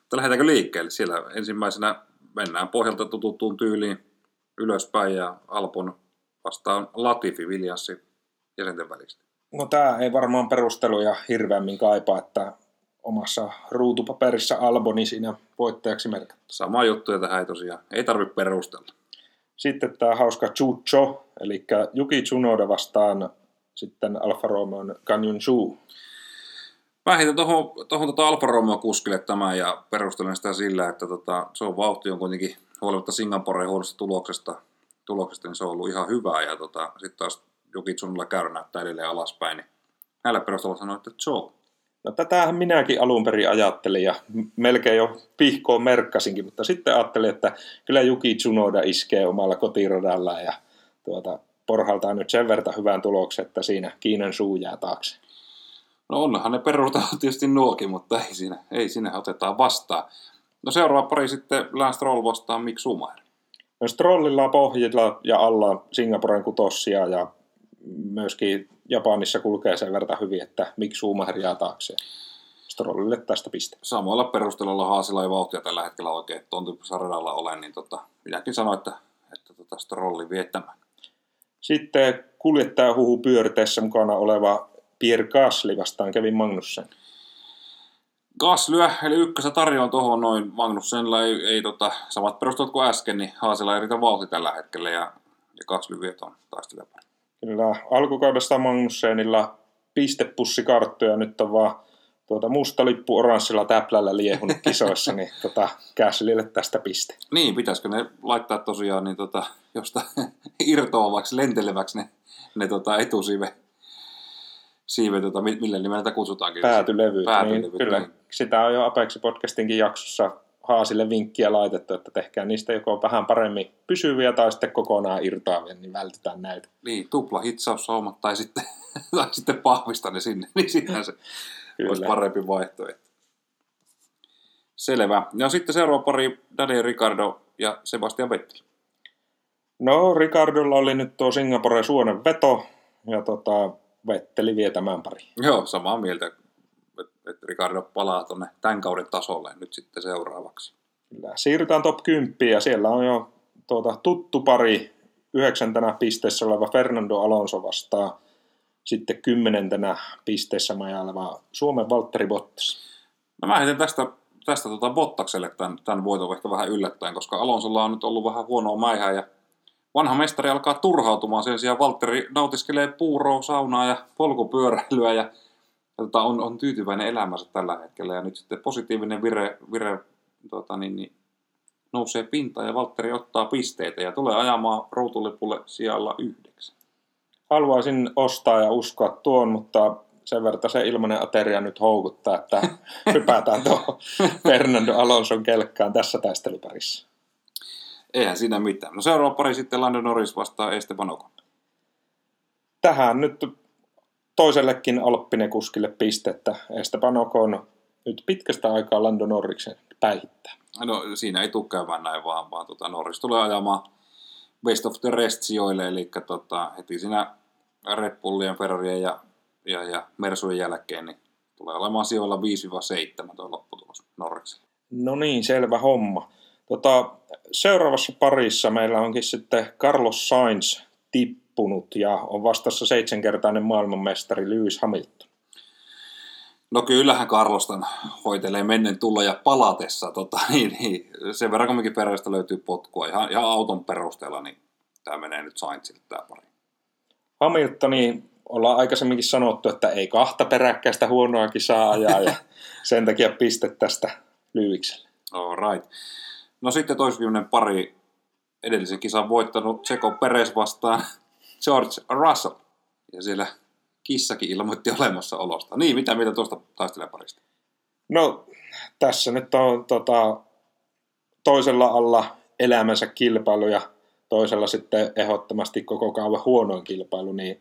S2: Mutta lähdetäänkö liikkeelle? Siellä ensimmäisenä mennään pohjalta tututtuun tyyliin ylöspäin ja Alpon vastaan Latifi Viljassi jäsenten välistä.
S1: No tämä ei varmaan perusteluja hirveämmin kaipaa, että omassa ruutupaperissa Alboni siinä voittajaksi merkattu.
S2: Sama juttu ja tähän ei tosiaan, ei tarvitse perustella.
S1: Sitten tämä hauska Chucho, eli Juki Tsunoda vastaan sitten Alfa Romeon Canyon Zhu.
S2: Mä heitän tuohon, tuohon tota Alfa Romeo kuskille tämän ja perustelen sitä sillä, että tota, se on vauhti on kuitenkin huolimatta Singaporeen huonosta tuloksesta, tuloksesta, niin se on ollut ihan hyvää ja tota, sitten taas Jukitsunilla käyrä näyttää edelleen alaspäin, niin näillä perusteella sanoin, että Joe.
S1: No tätähän minäkin alun perin ajattelin ja melkein jo pihkoon merkkasinkin, mutta sitten ajattelin, että kyllä Juki Tsunoda iskee omalla kotiradalla ja tuota, porhaltaa nyt sen verran hyvän tuloksen, että siinä Kiinan suu jää taakse.
S2: No onhan ne peruuttavat tietysti nuokin, mutta ei siinä, ei siinä otetaan vastaan. No seuraava pari sitten Lance Stroll vastaan Mick Schumacher.
S1: No Strollilla pohjilla ja alla Singaporen kutossia ja myöskin Japanissa kulkee sen verran hyvin, että Mick Schumacher jää taakse. Strollille tästä piste.
S2: Samalla perustelulla Haasilla ei vauhtia tällä hetkellä oikein tuon tyyppisellä radalla ole, niin tota, minäkin sanoin, että, että tota Strolli viettämään.
S1: Sitten huhu pyörteessä mukana oleva Pierre Gasly vastaan Kevin Magnussen.
S2: Gaslyä, eli ykkössä tarjoan tuohon noin. Magnussenilla ei, ei tota, samat perustelut kuin äsken, niin Haasilla ei riitä vauhti tällä hetkellä ja, ja Gasly vieton taistelijapari.
S1: Kyllä, alkukaudesta Magnussenilla pisteppussikarttoja nyt on vaan tuota, musta lippu oranssilla täplällä liehunut kisoissa, niin tota, Gaslylle tästä piste.
S2: Niin, pitäisikö ne laittaa tosiaan niin tota, josta irtoavaksi, lenteleväksi ne, ne tota, etusive, siive, tota, millä nimellä tätä kutsutaankin.
S1: Päätylevy. Päätylevy niin, kyllä, niin. sitä on jo Apex Podcastinkin jaksossa Haasille vinkkiä laitettu, että tehkää niistä joko vähän paremmin pysyviä tai sitten kokonaan irtoavia, niin vältytään näitä.
S2: Niin, tupla hitsaussaumat tai sitten, tai sitten pahvista ne sinne, niin sitten se Kyllä. olisi parempi vaihtoehto. Selvä. Ja sitten seuraava pari, Daniel Ricardo ja Sebastian Vettel.
S1: No, Ricardolla oli nyt tuo Singapore suonen veto, ja tota, Vetteli vie tämän pari.
S2: Joo, samaa mieltä, että Ricardo palaa tuonne tämän kauden tasolle nyt sitten seuraavaksi.
S1: Kyllä. Siirrytään top 10, ja siellä on jo tuota, tuttu pari yhdeksäntenä pisteessä oleva Fernando Alonso vastaan sitten kymmenentenä pisteessä majaileva Suomen Valtteri Bottas.
S2: No mä heitän tästä, tästä tota Bottakselle tämän, tämän voiton ehkä vähän yllättäen, koska Alonsolla on nyt ollut vähän huonoa mäihää ja vanha mestari alkaa turhautumaan. Sen sijaan Valtteri nautiskelee puuroa, saunaa ja polkupyöräilyä ja, tota, on, on tyytyväinen elämänsä tällä hetkellä. Ja nyt sitten positiivinen vire, vire tota, niin, niin, nousee pintaan ja Valtteri ottaa pisteitä ja tulee ajamaan routulipulle sijalla yhdeksän
S1: haluaisin ostaa ja uskoa tuon, mutta sen verran se ilmainen ateria nyt houkuttaa, että hypätään tuohon Fernando Alonson kelkkaan tässä taisteluparissa.
S2: Eihän siinä mitään. No seuraava pari sitten Lando Norris vastaa Esteban Ocon.
S1: Tähän nyt toisellekin Alppinen-kuskille piste, että Esteban Ocon nyt pitkästä aikaa Lando Norriksen päihittää.
S2: No siinä ei tule käymään näin vaan, vaan tota, Norris tulee ajamaan best of the rest sijoille, eli tota, heti siinä Red Bullien, Ferrarien ja, ja, ja Mersujen jälkeen niin tulee olemaan sijoilla 5-7 tuo lopputulos Norrikselle.
S1: No niin, selvä homma. Tota, seuraavassa parissa meillä onkin sitten Carlos Sainz tippunut ja on vastassa seitsemänkertainen maailmanmestari Lewis Hamilton.
S2: No kyllähän Karlostan hoitelee mennen tulla ja palatessa. Tota, niin, niin, sen verran kumminkin perästä löytyy potkua ihan, ihan auton perusteella, niin tämä menee nyt Sainzille tämä pari.
S1: Hamiltoni ollaan aikaisemminkin sanottu, että ei kahta peräkkäistä huonoa kisaa ajaa ja sen takia piste tästä Lyvikselle.
S2: All right. No sitten toisviimeinen pari edellisen kisan voittanut Tseko Peres vastaan George Russell. Ja siellä kissakin ilmoitti olemassaolosta. Niin, mitä mitä tuosta taisteleparista?
S1: No, tässä nyt on tota, toisella alla elämänsä kilpailu ja toisella sitten ehdottomasti koko kauan huonoin kilpailu, niin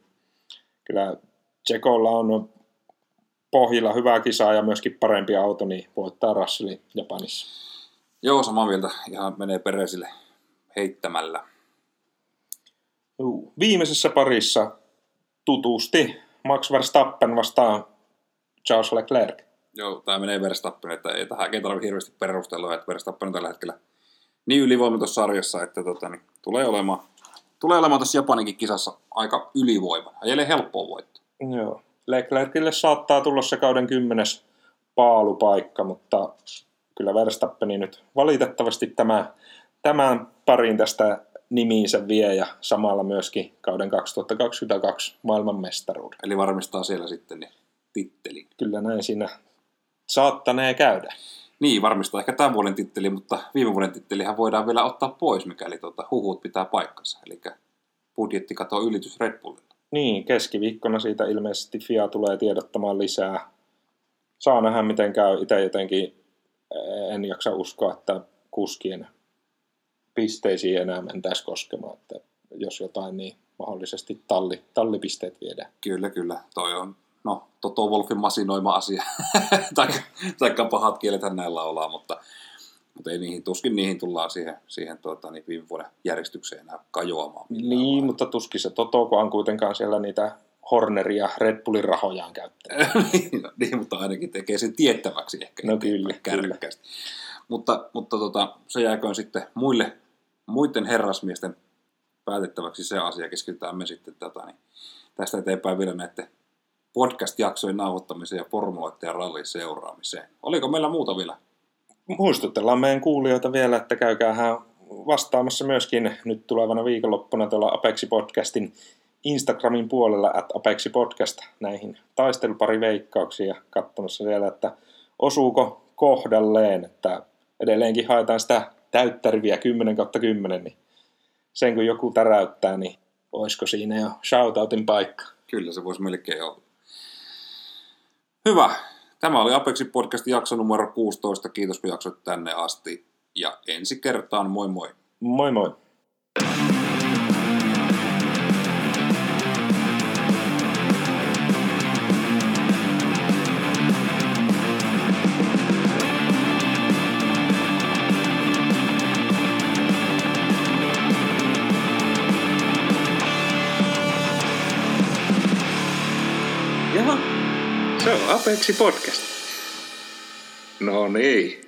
S1: kyllä Tsekolla on pohjilla hyvää kisaa ja myöskin parempi auto, niin voittaa Russellin Japanissa.
S2: Joo, samaa mieltä. Ihan menee Peresille heittämällä.
S1: Viimeisessä parissa tutusti Max Verstappen vastaan Charles Leclerc.
S2: Joo, tämä menee Verstappen, että ei tähän ei tarvitse hirveästi perustella, että Verstappen on tällä hetkellä niin ylivoima tuossa sarjassa, että tota, niin, tulee, olemaan, tulee olemaan tässä Japaninkin kisassa aika ylivoima. Ajelee helppoa voitto.
S1: Joo. Leclercille saattaa tulla se kauden kymmenes paalupaikka, mutta kyllä Verstappeni nyt valitettavasti tämä, tämän parin tästä nimiinsä vie ja samalla myöskin kauden 2022 maailmanmestaruuden.
S2: Eli varmistaa siellä sitten ne tittelin.
S1: Kyllä näin siinä saattanee käydä.
S2: Niin, varmistaa ehkä tämän vuoden titteli, mutta viime vuoden tittelihän voidaan vielä ottaa pois, mikäli tuota, huhut pitää paikkansa. Eli budjettikato ylitys Red Bullilla.
S1: Niin, keskiviikkona siitä ilmeisesti FIA tulee tiedottamaan lisää. Saa nähdä miten käy. Itse jotenkin en jaksa uskoa, että kuskien pisteisiin enää mentäisi koskemaan. Että jos jotain, niin mahdollisesti talli, tallipisteet viedään.
S2: Kyllä, kyllä. Toi on no, Toto Wolfin masinoima asia, tai, taikka pahat kielethän näillä ollaan, mutta, mutta ei niihin, tuskin niihin tullaan siihen, siihen tuota, niin viime vuoden järjestykseen enää kajoamaan.
S1: Niin, lailla. mutta tuskin se Toto, on kuitenkaan siellä niitä Horneria Red Bullin rahojaan käyttää.
S2: niin, no, niin, mutta ainakin tekee sen tiettäväksi ehkä.
S1: No kyllä, kyllä.
S2: Mutta, mutta tota, se jääköön sitten muille, muiden herrasmiesten päätettäväksi se asia. Keskitytään me sitten tätä, niin tästä eteenpäin vielä näiden podcast-jaksojen nauhoittamiseen ja formuloiden ja rallin seuraamiseen. Oliko meillä muuta vielä?
S1: Muistutellaan meidän kuulijoita vielä, että käykää vastaamassa myöskin nyt tulevana viikonloppuna tuolla Apexi Podcastin Instagramin puolella, at Apexi Podcast, näihin taistelupariveikkauksia ja katsomassa siellä, että osuuko kohdalleen, että edelleenkin haetaan sitä täyttäriviä 10 kautta 10, niin sen kun joku täräyttää, niin olisiko siinä jo shoutoutin paikka?
S2: Kyllä se voisi melkein olla. Hyvä. Tämä oli Apexi Podcastin jakso numero 16. Kiitos kun jaksoit tänne asti. Ja ensi kertaan moi moi.
S1: Moi moi.
S2: Apeksi podcast.
S1: No niin.